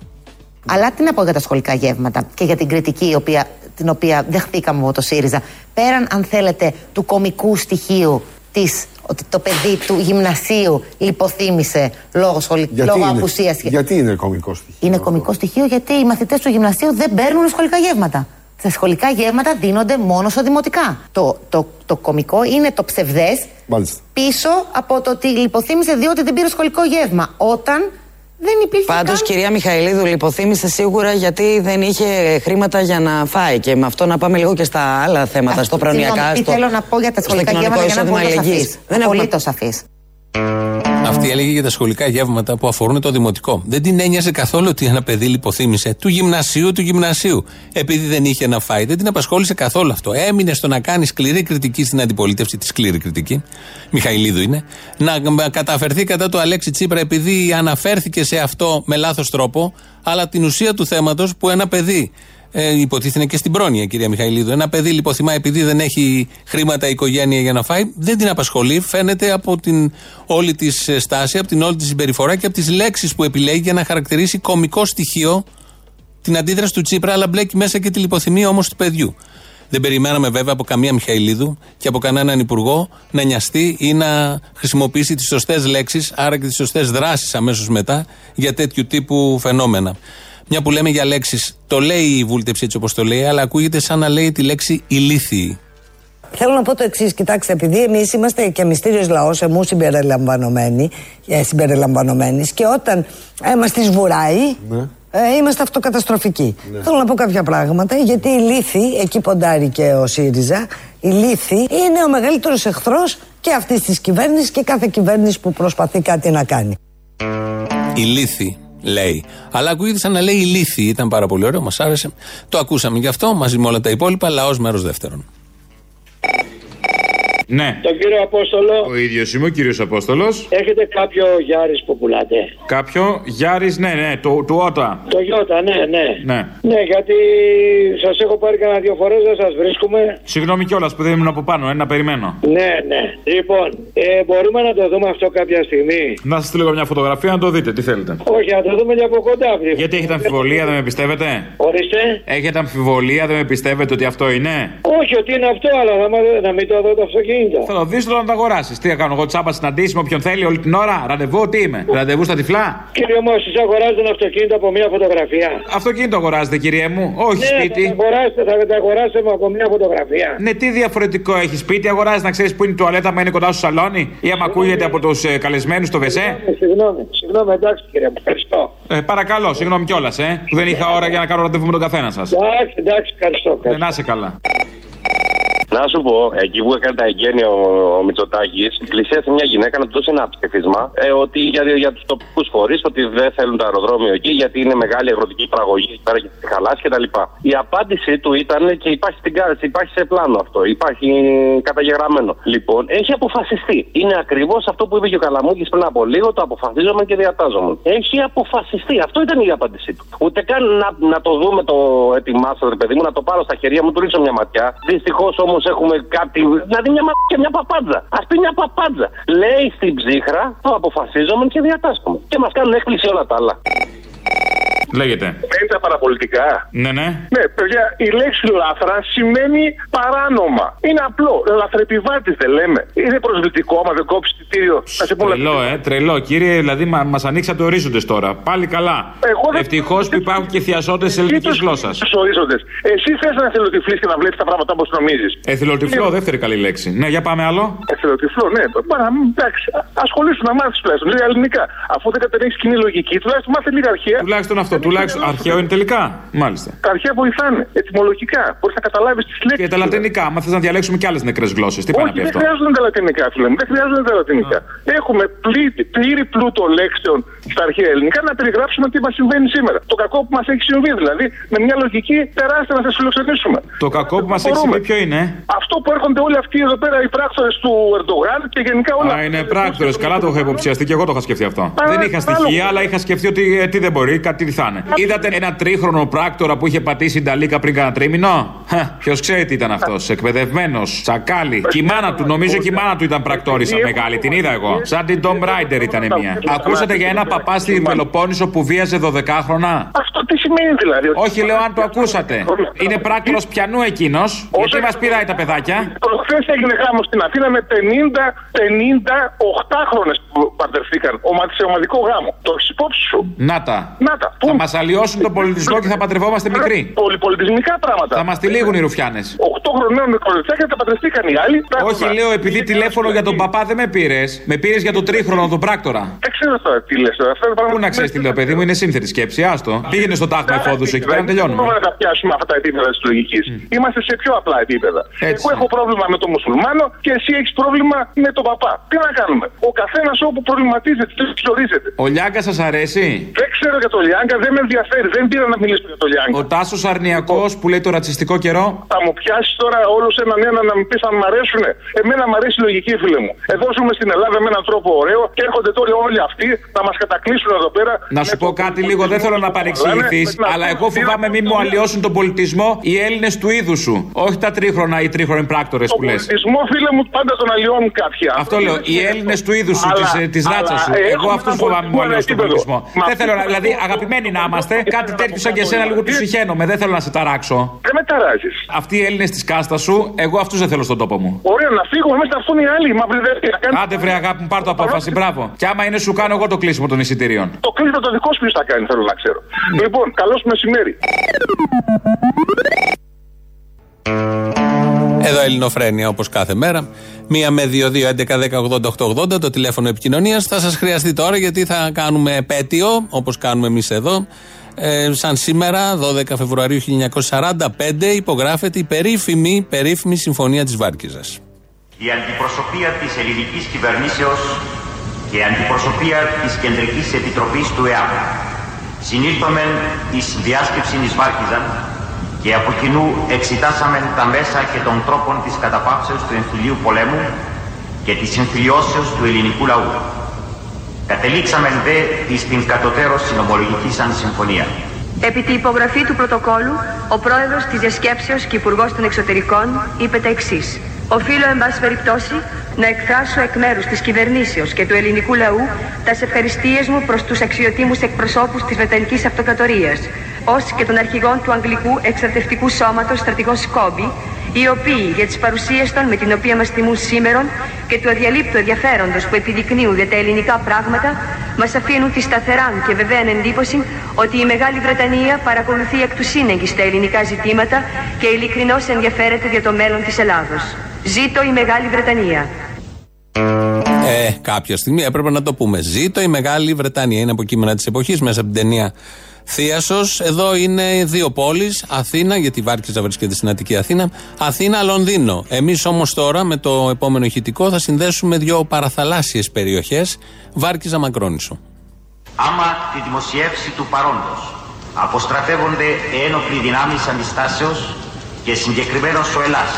Αλλά τι να πω για τα σχολικά γεύματα και για την κριτική η οποία, την οποία δεχτήκαμε από το ΣΥΡΙΖΑ. Πέραν, αν θέλετε, του κομικού στοιχείου της, ότι το παιδί του γυμνασίου λιποθύμησε λόγω, σχολη... Γιατί λόγω είναι, απουσίας. γιατί είναι κομικό στοιχείο. Είναι κομικό στοιχείο γιατί οι μαθητές του γυμνασίου δεν παίρνουν σχολικά γεύματα. Τα σχολικά γεύματα δίνονται μόνο στο δημοτικά. Το, το, το κομικό είναι το ψευδές Μάλιστα. πίσω από το ότι λιποθύμησε διότι δεν πήρε σχολικό γεύμα. Όταν δεν υπήρχε. Πάντως, καν- κυρία Μιχαηλίδου, λιποθύμησε σίγουρα γιατί δεν είχε χρήματα για να φάει. Και με αυτό να πάμε λίγο και στα άλλα θέματα, στο προνοιακά. Συγγνώμη, τι Στο, θέλω να πω για τα στο σχολικά κοινωνικό γεύματα για να εισόδημα είμαι αλληλεγγύης. Δεν έχουμε- Απολύτως σαφής. Αυτή έλεγε για τα σχολικά γεύματα που αφορούν το δημοτικό. Δεν την ένοιαζε καθόλου ότι ένα παιδί λιποθύμησε του γυμνασίου του γυμνασίου. Επειδή δεν είχε να φάει. Δεν την απασχόλησε καθόλου αυτό. Έμεινε στο να κάνει σκληρή κριτική στην αντιπολίτευση, τη σκληρή κριτική. Μιχαηλίδου είναι. Να καταφερθεί κατά του Αλέξη Τσίπρα επειδή αναφέρθηκε σε αυτό με λάθος τρόπο. Αλλά την ουσία του θέματος που ένα παιδί ε, υποτίθεται και στην πρόνοια, κυρία Μιχαηλίδου. Ένα παιδί λιποθυμά επειδή δεν έχει χρήματα η οικογένεια για να φάει, δεν την απασχολεί. Φαίνεται από την όλη της στάση, από την όλη της συμπεριφορά και από τις λέξεις που επιλέγει για να χαρακτηρίσει κομικό στοιχείο την αντίδραση του Τσίπρα, αλλά μπλέκει μέσα και τη λιποθυμία όμως του παιδιού. Δεν περιμέναμε βέβαια από καμία Μιχαηλίδου και από κανέναν υπουργό να νοιαστεί ή να χρησιμοποιήσει τις σωστές λέξεις, άρα και τις σωστές δράσεις αμέσως μετά για τέτοιου τύπου φαινόμενα. Μια που λέμε για λέξεις, το λέει η βούλτεψη έτσι όπως το λέει, αλλά ακούγεται σαν να λέει τη λέξη ηλίθιη. Θέλω να πω το εξής, κοιτάξτε, επειδή εμείς είμαστε και μυστήριος λαός, εμού συμπεριλαμβανομένοι, ε, συμπεριλαμβανομένοι, και όταν ε, μα τη βουράει, ε, είμαστε αυτοκαταστροφικοί. Θέλω να πω κάποια πράγματα, γιατί η λύθη, εκεί ποντάρει και ο ΣΥΡΙΖΑ, η λύθη είναι ο μεγαλύτερος εχθρός και αυτής της κυβέρνησης και κάθε κυβέρνηση που προσπαθεί κάτι να κάνει. Ηλίθιη, λέει. Αλλά ακούγεται σαν να λέει ηλίθιη. Ήταν πάρα πολύ ωραίο, μας άρεσε. Το ακούσαμε γι' αυτό μαζί με όλα τα υπόλοιπα. Λαός μέρος δεύτερον. Ναι. Τον κύριο Απόστολο. Ο ίδιος είμαι ο κύριος Απόστολος. Έχετε κάποιο Γιάρης που πουλάτε; Κάποιο Γιάρης, ναι, ναι, του, του Ότα. Το Γιώτα, ναι, ναι. Ναι. Ναι, γιατί σας έχω πάρει κανένα δύο φορές, δεν σας βρίσκουμε. Συγγνώμη κιόλας που δεν ήμουν από πάνω, ένα περιμένω. Ναι, ναι. Λοιπόν, ε, μπορούμε να το δούμε αυτό κάποια στιγμή; Να σας στείλω μια φωτογραφία να το δείτε, τι θέλετε. Όχι, να το δούμε και από κοντά. Γιατί έχετε αμφιβολία, δεν με πιστεύετε; Ορίστε. Έχετε αμφιβολία, δεν με πιστεύετε ότι αυτό είναι; Όχι, ότι είναι αυτό, αλλά θα μα- να μην το δω το αυτοκίνητο. Θα το δει τώρα να το αγοράσεις. Τι θα κάνω εγώ τσάπα συναντήσει με όποιον θέλει όλη την ώρα; Ραντεβού, τι είμαι; Ραντεβού στα τυφλά; Κύριε μου, εσεί αγοράζετε ένα αυτοκίνητο από μια φωτογραφία. Αυτοκίνητο αγοράζετε, κυριέ μου. Όχι ναι, σπίτι. Θα τα αγοράσετε, θα τα αγοράσετε από μια φωτογραφία. Ναι, τι διαφορετικό έχει σπίτι, αγοράζεις να ξέρεις που είναι η τουαλέτα, μα είναι κοντά στο σαλόνι ή άμα ακούγεται από τους ε, καλεσμένους στο βεσέ. Συγγνώμη, συγγνώμη, εντάξει κύριε μου, ευχαριστώ. Ε, παρακαλώ, συγγνώμη κιόλας, ε, που δεν είχα ώρα για να κάνω ραντεβού με τον καθένα σας. Εντάξει, εντάξει, ευχαριστώ. Ε, να είσαι καλά. Να σου πω, εκεί που έκανε τα εγγένεια ο, ο Μητσοτάκης, πλησίασε μια γυναίκα να του δώσει ένα ψήφισμα ε, ότι για, για τους τοπικούς φορείς ότι δεν θέλουν το αεροδρόμιο εκεί γιατί είναι μεγάλη αγροτική παραγωγή εκεί πέρα και στη χαλάση κτλ. Η απάντησή του ήταν και υπάρχει, στην, κα- υπάρχει σε πλάνο αυτό, υπάρχει καταγεγραμμένο. Λοιπόν, έχει αποφασιστεί. Είναι ακριβώς αυτό που είπε και ο Καλαμούκης πριν από λίγο, το αποφασίζομαι και διατάζομαι. Έχει αποφασιστεί. Αυτό ήταν η απάντησή του. Ούτε καν να, να το δούμε το έτοιμά σα, ρε παιδί μου, να το πάρω στα χέρια μου, του ρίξω μια ματιά. Δυστυχώς όμως έχουμε κάτι. Να δει μια ματιά, μια παπάντζα. Α πει μια παπάντζα. Λέει στην ψύχρα, το αποφασίζομαι και διατάσσομαι. Και μας κάνουν έκπληξη όλα τα άλλα. Λέγεται. Είναι τα παραπολιτικά. Ναι, ναι. Ναι, παιδιά, η λέξη λάθρα σημαίνει παράνομα. Είναι απλό. Λαθρεπιβάτης δεν λέμε. Είναι προσβλητικό άμα δεν κόψεις εισιτήριο. Να σε πω Τρελό, ε, τρελό. Κύριε, δηλαδή μα μας ανοίξατε ορίζοντες τώρα. Πάλι καλά. Εγώ δεν- Ευτυχώς που υπάρχουν και θειασότες ελληνικής γλώσσας. Τους ορίζοντες. Εσύ θες να εθελοτυφλείς και να βλέπεις τα πράγματα όπως νομίζεις. Εθελοτυφλό, δεύτερη καλή λέξη. Ναι, για πάμε άλλο. Εθελοτυφλό, ναι. Πάρα, εντάξει. Ασχολήσου να μάθεις τουλάχιστον λίγα ελληνικά. Αφού δεν κατερέχει κοινή λογική, τουλάχιστον μάθε λίγα αρχαία. Τουλάχιστον αυτό, τουλάχιστον αρχαίο είναι τελικά. Μάλιστα. Τα αρχαία βοηθάνε. Ετυμολογικά. Μπορείς να καταλάβεις τις λέξεις. Και τα λατινικά, άμα θες να διαλέξουμε και άλλες νεκρές γλώσσες. Τι πάει να Όχι, πει δεν αυτό. χρειάζονται τα λατινικά, φίλε μου. Δεν χρειάζονται τα λατινικά. Έχουμε πλήρη, πλήρη πλούτο λέξεων στα αρχαία ελληνικά να περιγράψουμε τι μας συμβαίνει σήμερα. Το κακό που μας έχει συμβεί, δηλαδή, με μια λογική τεράστια να σας φιλοξενήσουμε. Το κακό που μας έχει Μπορούμε. συμβεί ποιο είναι; Αυτό που έρχονται όλοι αυτοί εδώ πέρα οι πράκτορες του Ερντογάν και γενικά όλα. Α, είναι πράκτορες. Καλά το έχω υποψιαστεί και εγώ το είχα σκεφτεί αυτό. Α, Δεν είχα άλλο. στοιχεία, αλλά είχα σκεφτεί ότι ε, τι δεν μπορεί, κάτι τι θα είναι. Είδατε ένα τρίχρονο πράκτορα που είχε πατήσει την ταλίκα πριν κανένα τρίμηνο; Ποιος ξέρει τι ήταν αυτός. Εκπαιδευμένος, τσακάλι. Και η μάνα του, νομίζω και η μάνα του ήταν πρακτόρισα μεγάλη. Την είδα εγώ. Σαν την Tom Rider ήταν μία. Ακούσατε για ένα παπά στη Πελοπόννησο που βίαζε 12χρονα. Αυτό τι σημαίνει δηλαδή. Όχι, λέω αν το ακούσατε. Είναι πράκτορο πιανού εκείνος. Γιατί μας πειράει τα παιδάκια; Προχθές έγινε γάμος στην Αθήνα με 50-58 που παντρευτήκαν. Ομα, σε ομαδικό γάμο. Το έχεις υπόψη σου; Να τα. Να τα. Θα μας αλλοιώσουν τον πολιτισμό και θα παντρευόμαστε μικροί. Πολυπολιτισμικά πράγματα. Θα μας τυλίγουν οι ρουφιάνες. 8 χρονών με κοριτσάκια τα παντρευτήκαν οι άλλοι. Όχι, λέω επειδή τηλέφωνο για τον παπά δεν με πήρες. Με πήρες για τον τρίχρονο, τον πράκτορα. Δεν ξέρω τώρα τι λες τώρα. Αυτά είναι πράγματα Πού να ξέρεις τι λέω, παιδί μου, είναι σύνθετη σκέψη. Άστο. Πήγαινε στο τάγμα εφόδους εκεί πέρα να Δεν τελειώνουμε. μπορούμε να τα πιάσουμε αυτά τα επίπεδα της λογικής. Είμαστε σε πιο απλά επίπεδα. Εγώ έχω πρόβλημα με τον μουσουλμάνο και εσύ έχεις πρόβλημα με τον παπά. Τι να κάνουμε; Ο καθένας όπου προβληματίζεται, τι ορίζεται. Ο Λιάγκα σας αρέσει; Δεν ξέρω για τον Λιάγκα, δεν με ενδιαφέρει. Δεν πήρα να μιλήσω για τον Λιάγκα. Ο Τάσος Αρνιακός που λέει το ρατσιστικό καιρό. Θα μου πιάσεις τώρα όλους έναν ένα να μου πεις αν μ' αρέσουν. Εμένα μ' αρέσει η λογική, φίλε μου. Εδώ ζούμε στην Ελλάδα με έναν τρόπο ωραίο και έρχονται τώρα όλοι αυτοί να μας κατακλείσουν εδώ πέρα. Να σου πω κάτι λίγο, δεν θέλω να παρεξηγηθείς, αλλά εγώ φοβάμαι μην μου αλλοιώσουν τον πολιτισμό οι Έλληνες του είδους σου. Όχι τα τρίχρονα ή τρίχρονοι πράκτορες που λες. πολιτισμό, φίλε μου, πάντα τον αλλοιώνουν κάποια. Αυτό λέω, οι Έλληνες του είδους σου, Αλλά- της ράτσα αλλά σου. έχουμε Εγώ αυτού ένα φοβάμαι μου πολιτισμό αλλοιώσουν τον επίπεδο. πολιτισμό. Μα Δεν θέλω να, αυτό- δηλαδή αγαπημένοι να είμαστε, κάτι τέτοιο σαν και εσένα λίγο τους συχαίνομαι. Δεν θέλω να σε ταράξω. Δεν με ταράζει. Αυτοί οι Έλληνες της κάστα σου, εγώ αυτούς δεν θέλω στον τόπο μου. Ωραία, να φύγουμε μέσα να έρθουν οι άλλοι. Μα βρε, δεν- να κάνεις- Άντε βρε αγάπη μου, πάρ το απόφαση, μπράβο. Και άμα είναι σου κάνω εγώ το κλείσιμο των εισιτηρίων. Το κλείσιμο το δικό σου ποιος θα κάνει, θέλω να ξέρω. Λοιπόν, καλό μεσημέρι. Εδώ Ελληνοφρένια όπως κάθε μέρα. Μία με 2-2-11-10-80-8-80 το τηλέφωνο επικοινωνίας. Θα σας χρειαστεί τώρα γιατί θα κάνουμε επέτειο, όπως κάνουμε εμείς εδώ. Ε, σαν σήμερα, 12 Φεβρουαρίου 1945, υπογράφεται η περίφημη, περίφημη Συμφωνία της Βάρκιζας. Η αντιπροσωπεία της ελληνικής κυβερνήσεως και η αντιπροσωπεία της Κεντρικής Επιτροπής του ΕΑΠ συνήλθομεν εις διάσκεψη εις Βάρκιζαν και από κοινού εξετάσαμεν τα μέσα και των τρόπων της καταπαύσεως του εμφυλίου πολέμου και της συμφιλιώσεως του ελληνικού λαού. Κατελήξαμε δε εις την κατωτέρως συνομολογική σαν συμφωνία. Επί τη υπογραφή του πρωτοκόλου, ο πρόεδρος της Διασκέψεως και υπουργός των Εξωτερικών είπε τα εξής. Οφείλω, εν πάση περιπτώσει, να εκφράσω εκ μέρους της κυβερνήσεως και του ελληνικού λαού τα ευχαριστίες μου προς τους αξιοτήμους εκπροσώπους της Βρετανικής Αυτοκρατορίας, ως και των αρχηγών του Αγγλικού Εξαρτευτικού Σώματος στρατηγός Σκόμπι, οι οποίοι για τις παρουσίες των με την οποία μας τιμούν σήμερον και του αδιαλείπτου ενδιαφέροντος που επιδεικνύουν τα ελληνικά πράγματα, μας αφήνουν τη σταθερά και βεβαία εντύπωση ότι η Μεγάλη Βρετανία παρακολουθεί εκ του σύνεγγυ τα ελληνικά ζητήματα και ειλικρινώς ενδιαφέρεται για το μέλλον της Ελλάδος. Ζήτω η Μεγάλη Βρετανία. Ε, κάποια στιγμή έπρεπε να το πούμε. Ζήτω η Μεγάλη Βρετανία. Είναι αποκείμενα της εποχής μέσα από την ταινία Θίασος. Εδώ είναι δύο πόλεις. Αθήνα, γιατί η Βάρκηζα βρίσκεται στην Αττική Αθήνα. Αθήνα, Λονδίνο. Εμείς όμως τώρα με το επόμενο ηχητικό θα συνδέσουμε δύο παραθαλάσσιες περιοχές. Βάρκηζα Μακρόνισο. Άμα τη δημοσιεύση του παρόντος αποστρατεύονται ένοπλοι δυνάμεις αντιστάσεως και συγκεκριμένος ο Ελλάς,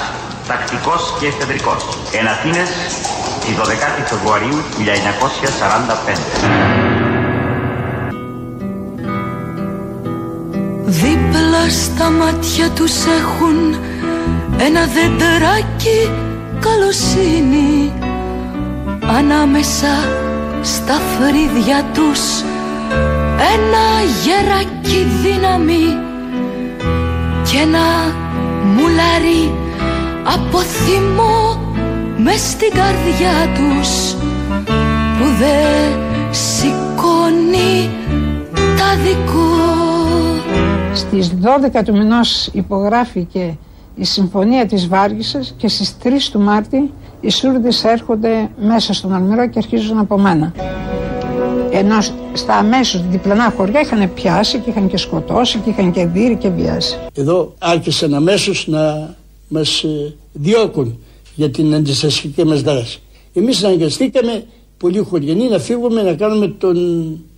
τακτικός και εφεδρικός, εν Αθήνες, τη 12η Φεβρουαρίου 1945. Δίπλα στα μάτια τους έχουν ένα δεντεράκι καλοσύνη Ανάμεσα στα φρύδια τους ένα γεράκι δύναμη και ένα μουλάρι από θυμό μες στην καρδιά τους που δεν σηκώνει τα δικό Στις 12 του μηνός υπογράφηκε η Συμφωνία της Βάργισσας και στις 3 του Μάρτη οι Σούρδες έρχονται μέσα στον Αλμυρό και αρχίζουν από μένα. Ενώ στα αμέσως διπλανά χωριά είχαν πιάσει και είχαν και σκοτώσει και είχαν και δύρει και βιάσει. Εδώ άρχισαν αμέσως να μας ε, διώκουν για την αντιστασιακή μας δράση. Εμείς αναγκαστήκαμε πολλοί χωριανοί να φύγουμε να κάνουμε τον...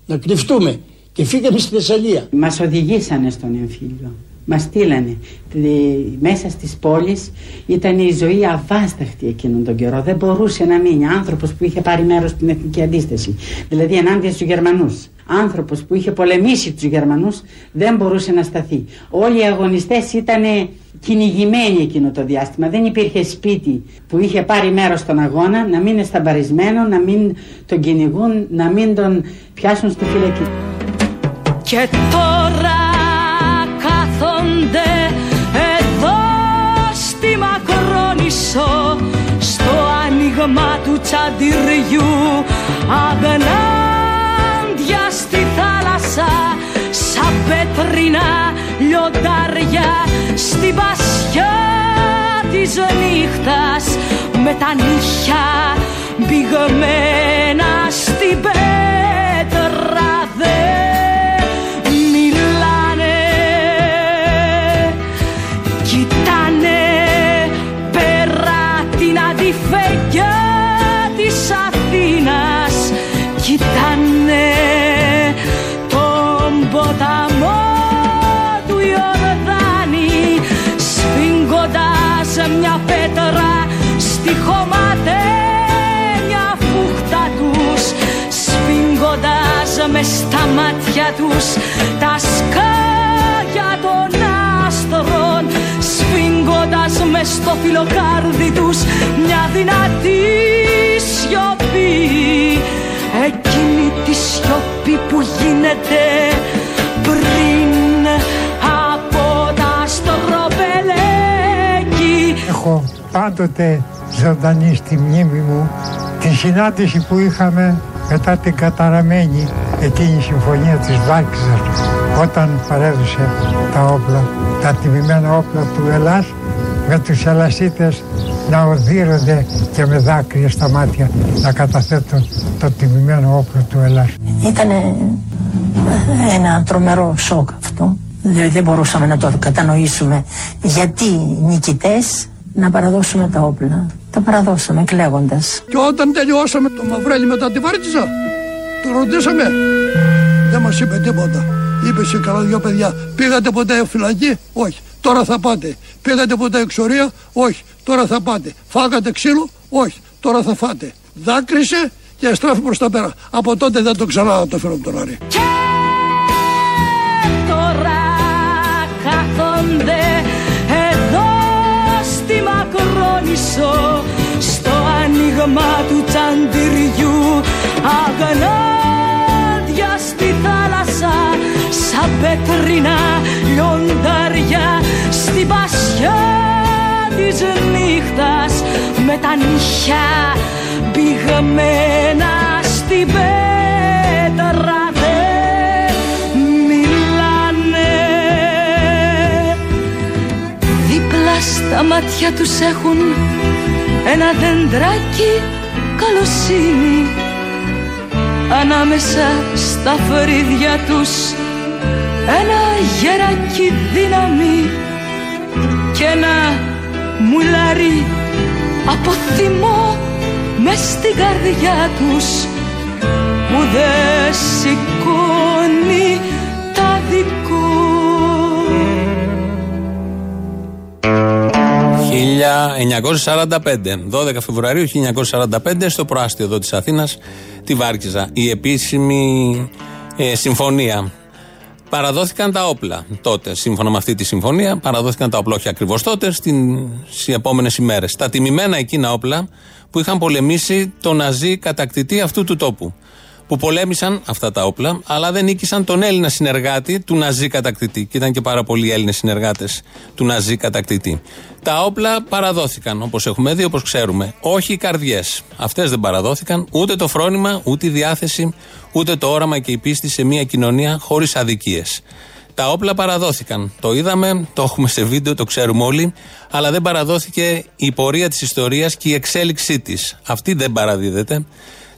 να κρυφτούμε και φύγαμε στη Θεσσαλία. Μας οδηγήσανε στον εμφύλιο. Μας στείλανε Τη- μέσα στις πόλεις ήταν η ζωή αβάσταχτη εκείνον τον καιρό δεν μπορούσε να μείνει άνθρωπος που είχε πάρει μέρος στην εθνική αντίσταση δηλαδή ενάντια στους Γερμανούς άνθρωπος που είχε πολεμήσει τους Γερμανούς δεν μπορούσε να σταθεί. Όλοι οι αγωνιστές ήταν κυνηγημένοι εκείνο το διάστημα. Δεν υπήρχε σπίτι που είχε πάρει μέρος στον αγώνα να μην είναι σταμπαρισμένο να μην τον κυνηγούν να μην τον πιάσουν στη φυλακή. Και τώρα κάθονται εδώ στη Μακρόνισο στο άνοιγμα του τσαντιριού αγνάντια σαν πέτρινα λιοντάρια στην πασιά της νύχτας. Με τα νύχια μπηγμένα στην πέτρα δεν στα μάτια τους τα σκάγια των άστρων Σφίγγοντας μες στο φιλοκάρδι τους μια δυνατή σιωπή. Εκείνη τη σιωπή που γίνεται πριν από τα στροπελέκη Έχω πάντοτε ζωντανή στη μνήμη μου τη συνάντηση που είχαμε μετά την καταραμένη εκείνη συμφωνία της Βάρκηζας όταν παρέδωσε τα όπλα, τα τιμημένα όπλα του Ελλάς με τους Ελλασίτες να οδύρονται και με δάκρυα στα μάτια να καταθέτουν το τιμημένο όπλο του Ελλάς. Ήταν ένα τρομερό σοκ αυτό. Δηλαδή δεν μπορούσαμε να το κατανοήσουμε γιατί οι νικητές να παραδώσουμε τα όπλα. Τα παραδώσαμε κλαίγοντας. Και όταν τελειώσαμε το Μαυρέλι μετά τη Βάρκηζα, το ρωτήσαμε. Δεν μας είπε τίποτα. Είπε σε καλά δυο παιδιά, πήγατε ποτέ φυλακή, όχι. Τώρα θα πάτε. Πήγατε ποτέ εξορία, όχι. Τώρα θα πάτε. Φάγατε ξύλο, όχι. τώρα θα φάτε. Δάκρυσε και στράφει προς τα πέρα. Από τότε δεν το ξανά το φέρω από τον Άρη. Μακρόνησο στο άνοιγμα του τσαντιριού. Αγνάδια στη θάλασσα σαν πέτρινα λιοντάρια. Στην πασιά της νύχτας με τα νύχια πηγμένα στην πέτρα δεν μιλάνε. Δίπλα στα μάτια τους έχουν ένα δεντράκι καλοσύνη Ανάμεσα στα φρύδια τους. Ένα γεράκι δύναμη και ένα μουλάρι από θυμό μες στην καρδιά τους. Που δεν σηκώνει 1945, 12 Φεβρουαρίου 1945, στο προάστιο εδώ της Αθήνας, τη Βάρκιζα. Η επίσημη ε, συμφωνία. Παραδόθηκαν τα όπλα τότε, σύμφωνα με αυτή τη συμφωνία. Παραδόθηκαν τα όπλα, όχι ακριβώς τότε, στις επόμενες ημέρες. Τα τιμημένα εκείνα όπλα που είχαν πολεμήσει το ναζί κατακτητή αυτού του τόπου. Που πολέμησαν αυτά τα όπλα, αλλά δεν νίκησαν τον Έλληνα συνεργάτη του ναζί κατακτητή. Και ήταν και πάρα πολλοί Έλληνες συνεργάτες του ναζί κατακτητή. Τα όπλα παραδόθηκαν, όπως έχουμε δει, όπως ξέρουμε. Όχι οι καρδιές. Αυτές δεν παραδόθηκαν, ούτε το φρόνημα, ούτε η διάθεση, ούτε το όραμα και η πίστη σε μια κοινωνία χωρίς αδικίες. Τα όπλα παραδόθηκαν. Το είδαμε, το έχουμε σε βίντεο, το ξέρουμε όλοι, αλλά δεν παραδόθηκε η πορεία της ιστορίας και η εξέλιξή της. Αυτή δεν παραδίδεται.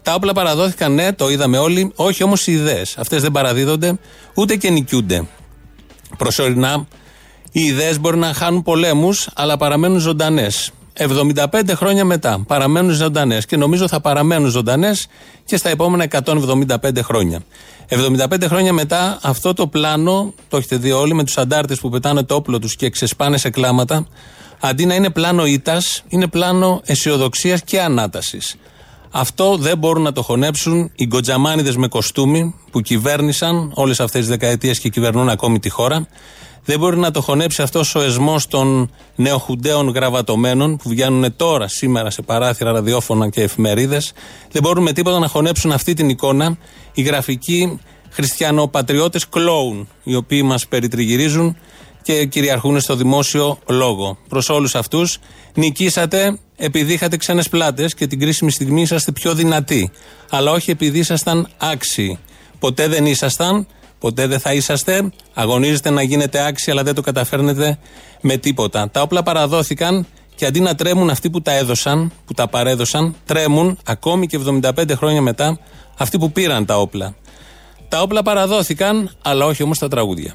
Τα όπλα παραδόθηκαν, ναι, το είδαμε όλοι, όχι όμως οι ιδέες. Αυτές δεν παραδίδονται, ούτε και νικιούνται. Προσωρινά, οι ιδέες μπορεί να χάνουν πολέμους, αλλά παραμένουν ζωντανές. 75 χρόνια μετά παραμένουν ζωντανές και νομίζω θα παραμένουν ζωντανές και στα επόμενα 175 χρόνια. 75 χρόνια μετά αυτό το πλάνο, το έχετε δει όλοι, με τους αντάρτες που πετάνε το όπλο τους και ξεσπάνε σε κλάματα, αντί να είναι πλάνο ήττα, είναι πλάνο αισιοδοξίας και ανάτασης. Αυτό δεν μπορούν να το χωνέψουν οι γκοτζαμάνιδες με κοστούμι που κυβέρνησαν όλες αυτές τις δεκαετίες και κυβερνούν ακόμη τη χώρα. Δεν μπορεί να το χωνέψει αυτός ο εσμός των νεοχουντέων γραβατωμένων που βγαίνουν τώρα, σήμερα σε παράθυρα, ραδιόφωνα και εφημερίδες. Δεν μπορούν με τίποτα να χωνέψουν αυτή την εικόνα οι γραφικοί χριστιανοπατριώτες κλόουν, οι οποίοι μας περιτριγυρίζουν και κυριαρχούν στο δημόσιο λόγο. Προς όλους αυτούς, νικήσατε επειδή είχατε ξένες πλάτες και την κρίσιμη στιγμή είσαστε πιο δυνατοί. Αλλά όχι επειδή ήσασταν άξιοι. Ποτέ δεν ήσασταν, ποτέ δεν θα είσαστε. Αγωνίζετε να γίνετε άξιοι, αλλά δεν το καταφέρνετε με τίποτα. Τα όπλα παραδόθηκαν και αντί να τρέμουν αυτοί που τα έδωσαν, που τα παρέδωσαν, τρέμουν ακόμη και 75 χρόνια μετά αυτοί που πήραν τα όπλα. Τα όπλα παραδόθηκαν, αλλά όχι όμως τα τραγούδια.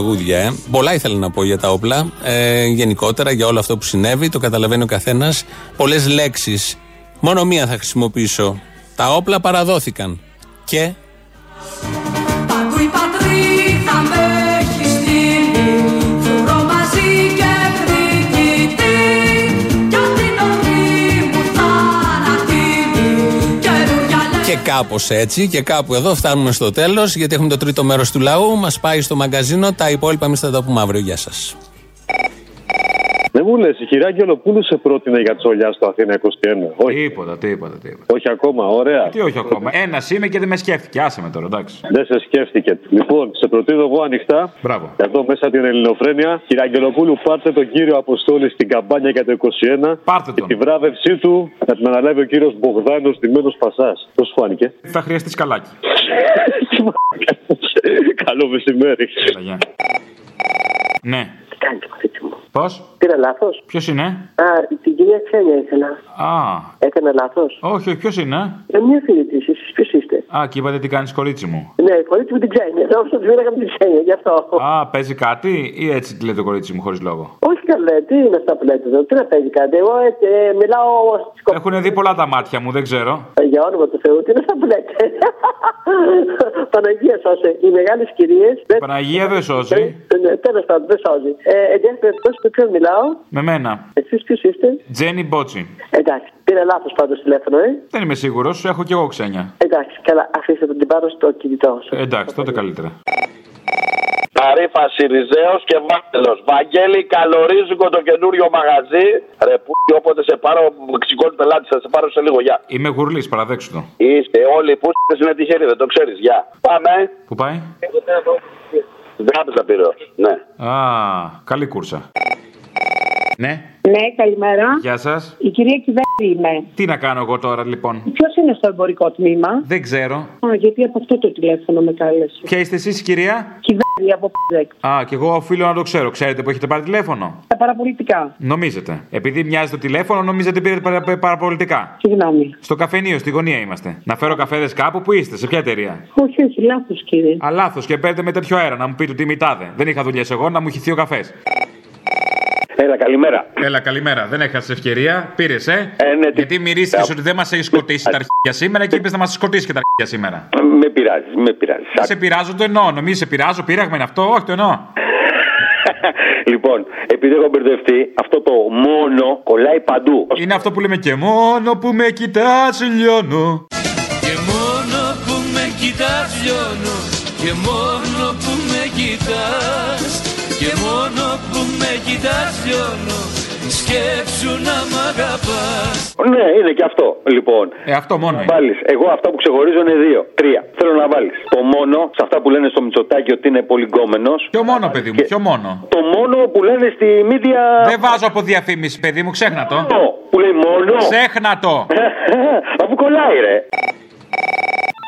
Τραγούδια, ε. Πολλά ήθελα να πω για τα όπλα. Ε, γενικότερα για όλο αυτό που συνέβη, το καταλαβαίνει ο καθένας. Πολλές λέξεις. Μόνο μία θα χρησιμοποιήσω. Τα όπλα παραδόθηκαν. Και κάπως έτσι και κάπου εδώ φτάνουμε στο τέλος, γιατί έχουμε το τρίτο μέρος του λαού. Μας πάει στο μαγκαζίνο. Τα υπόλοιπα εμείς θα τα πούμε αύριο. Γεια σας. Δεν μου λε, η κυρία Αγγελοπούλου σε πρότεινε για τσολιά στο Αθήνα 21. Όχι. Τίποτα, τίποτα, τίποτα. Όχι ακόμα, ωραία. Τι όχι ακόμα. Ένας είμαι και δεν με σκέφτηκε. Άσε με τώρα, εντάξει. Δεν σε σκέφτηκε. Λοιπόν, σε προτείνω εγώ ανοιχτά. Μπράβο. Εδώ μέσα την Ελληνοφρένεια. Κυρία Αγγελοπούλου, πάρτε τον κύριο Αποστόλη στην καμπάνια για το 21. Πάρτε τον. Και τη βράβευσή του θα την αναλάβει ο κύριος Μπογδάνος Τιμένο Πασάς. Πώς σου φάνηκε; Θα χρειαστείς καλάκι. Καλό μεσημέρι. Ναι. Τι κάνει το κορίτσι μου. Πώς; Πήρα λάθος; Ποιος είναι; Α, την κυρία Ξένια ήθελα. Α. Έκανα λάθος. Όχι, όχι, ποιος είναι; Ε, μια φίλη της, εσείς ποιος είστε; Α, και είπατε τι κάνεις κορίτσι μου. Ναι, η κορίτσι μου την Ξένια. Νόμιζα ότι δεν την Ξένια, γι' αυτό. Α, παίζει κάτι ή έτσι τη λέει το κορίτσι μου χωρίς λόγο; Όχι καλέ, τι είναι αυτά που λέτε εδώ, τι να παίζει κάτι. Εγώ ε, ε, μιλάω στις Έχουν δει πολλά τα μάτια μου, δεν ξέρω. Ε, Για όνομα του Θεού, τι είναι αυτά που λέτε; Παναγία σώσε. Οι μεγάλες κυρίε. Παναγία δεν σώζει. Ναι, τέλος πάντων, δεν σώζει. Ε, εν πάση περιπτώσει, με ποιον μιλάω; Με μένα. Εσείς ποιος είστε; Τζένι Μπότσι. Εντάξει, πήρε λάθος πάντως τηλέφωνο, ε. Δεν είμαι σίγουρος, έχω κι εγώ ξένια. Εντάξει, καλά, αφήστε τον την πάρω στο κινητό σου. Ε, εντάξει, τότε καλύτερα. Ταρήφα Σιριζέο και Βάγγελος. Βαγγέλη, καλορίζικο το καινούριο μαγαζί. Ρε που όποτε σε πάρω, μεξικών πελάτης, θα σε πάρω σε λίγο. Γεια. Είμαι γουρλής, παραδέξου το. Είστε όλοι που είναι τυχεροί, δεν το ξέρεις. Γεια. Πάμε. Πού πάει; Στην τράπεζα πήρε. Ναι. Α, καλή κούρσα. Ναι, Ναι, καλημέρα. γεια σας. Η κυρία Κυβέρνη είμαι. Τι να κάνω εγώ τώρα λοιπόν; Ποιος είναι στο εμπορικό τμήμα; Δεν ξέρω. Α, γιατί από αυτό το τηλέφωνο με κάλεσε. Ποια είστε εσείς, κυρία; Κυβέρνη από Π10. Α, και εγώ οφείλω να το ξέρω. Ξέρετε που έχετε πάρει τηλέφωνο; Τα παραπολιτικά. Νομίζετε. Επειδή μοιάζει το τηλέφωνο, νομίζετε πήρατε παρα- παραπολιτικά. Συγγνώμη. Στο καφενείο, στη γωνία είμαστε. Να φέρω καφέδες κάπου; Που είστε, σε ποια εταιρεία; Όχι, όχι, λάθος κύριε. Α, λάθος και παίρνετε με τέτοιο αέρα να μου πείτε ότι μητάδε. Δεν είχα δουλειές εγώ να μου χυθεί ο καφές. Έλα, καλημέρα. Έλα, καλημέρα. Δεν έχασες ευκαιρία. Πήρες, ε; Ε, ναι, Γιατί μυρίστηκες ότι δεν μας έχει σκοτήσει τα αρχίδια σήμερα και είπες να μας σκοτήσει και τα αρχίδια σήμερα. Με πειράζεις, με πειράζεις. Δεν σε πειράζω, το εννοώ. Νομίζει σε πειράζω, πείραγμα είναι αυτό. Όχι, το εννοώ. Λοιπόν, επειδή έχω μπερδευτεί, αυτό το μόνο κολλάει παντού. Είναι αυτό που λέμε και μόνο που με κοιτάς, λιώνω. Και μόνο που με κοιτάς λιώνω Και μόνο που με κοιτάς Και μόνο που με κοιτάς λιώνω Σκέψου να μ' αγαπάς Ναι, είναι και αυτό. Λοιπόν. Ε, αυτό μόνο είναι. Βάλεις. Εγώ αυτά που ξεχωρίζω είναι δύο. Τρία. Θέλω να βάλεις. Το μόνο, σε αυτά που λένε στο Μητσοτάκι ότι είναι πολυγκόμενος. Ποιο μόνο, παιδί μου, ποιο μόνο. Το μόνο που λένε στη μίδια. Δεν βάζω από διαφήμιση, παιδί μου, ξέχνα το. Που λέει μόνο. Ξέχνα το. Αφού κολλάει, ρε.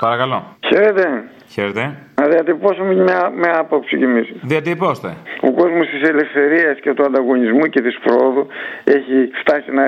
Παρακαλώ. Χαίρετε. Χαίρετε. Να διατυπώσουμε μια, μια άποψη κι εμείς. Διατυπώστε. Ο κόσμος της ελευθερίας και του ανταγωνισμού και της πρόοδου έχει φτάσει να,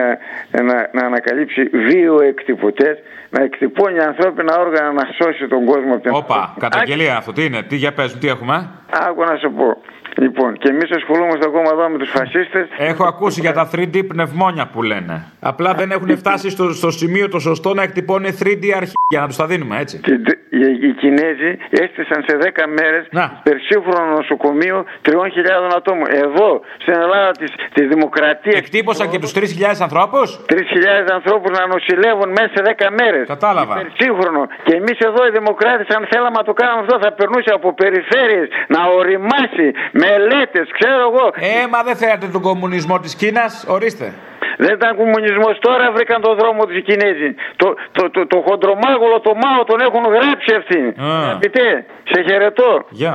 να, να ανακαλύψει δύο εκτυπωτές, να εκτυπώνει ανθρώπινα όργανα να σώσει τον κόσμο από την Όπα, καταγγελία αυτό. Τι είναι, τι για παίζουν, τι έχουμε; Άκου να σου πω. Λοιπόν, και εμείς ασχολούμαστε ακόμα εδώ με τους φασίστες. Έχω ακούσει για τα 3D πνευμόνια που λένε. Απλά δεν έχουν φτάσει στο, στο σημείο το σωστό να εκτυπώνει 3D αρχεία, να τους τα δίνουμε έτσι. Και τε- οι, οι Κινέζοι έστησαν σε 10 μέρες περσύγχρονο νοσοκομείο 3.000 ατόμων. Εδώ, στην Ελλάδα της της Δημοκρατία. Εκτύπωσαν και τους 3.000 ανθρώπους; 3.000 ανθρώπους να νοσηλεύουν μέσα σε 10 μέρες. Κατάλαβα. Περσύγχρονο. Και εμείς εδώ οι Δημοκράτες, αν θέλαμε να το κάνουμε αυτό, θα περνούσε από περιφέρειες να οριμάσει μελέτε, ξέρω εγώ. Ε, μα δεν θέλατε τον κομμουνισμό της Κίνας, ορίστε. Δεν ήταν κομμουνισμός, τώρα βρήκαν τον δρόμο τους οι Κινέζοι. Το, το, το, το χοντρομάγολο, το Μάο τον έχουν γράψει αυτοί. Αγαπητέ, σε χαιρετώ. Γεια.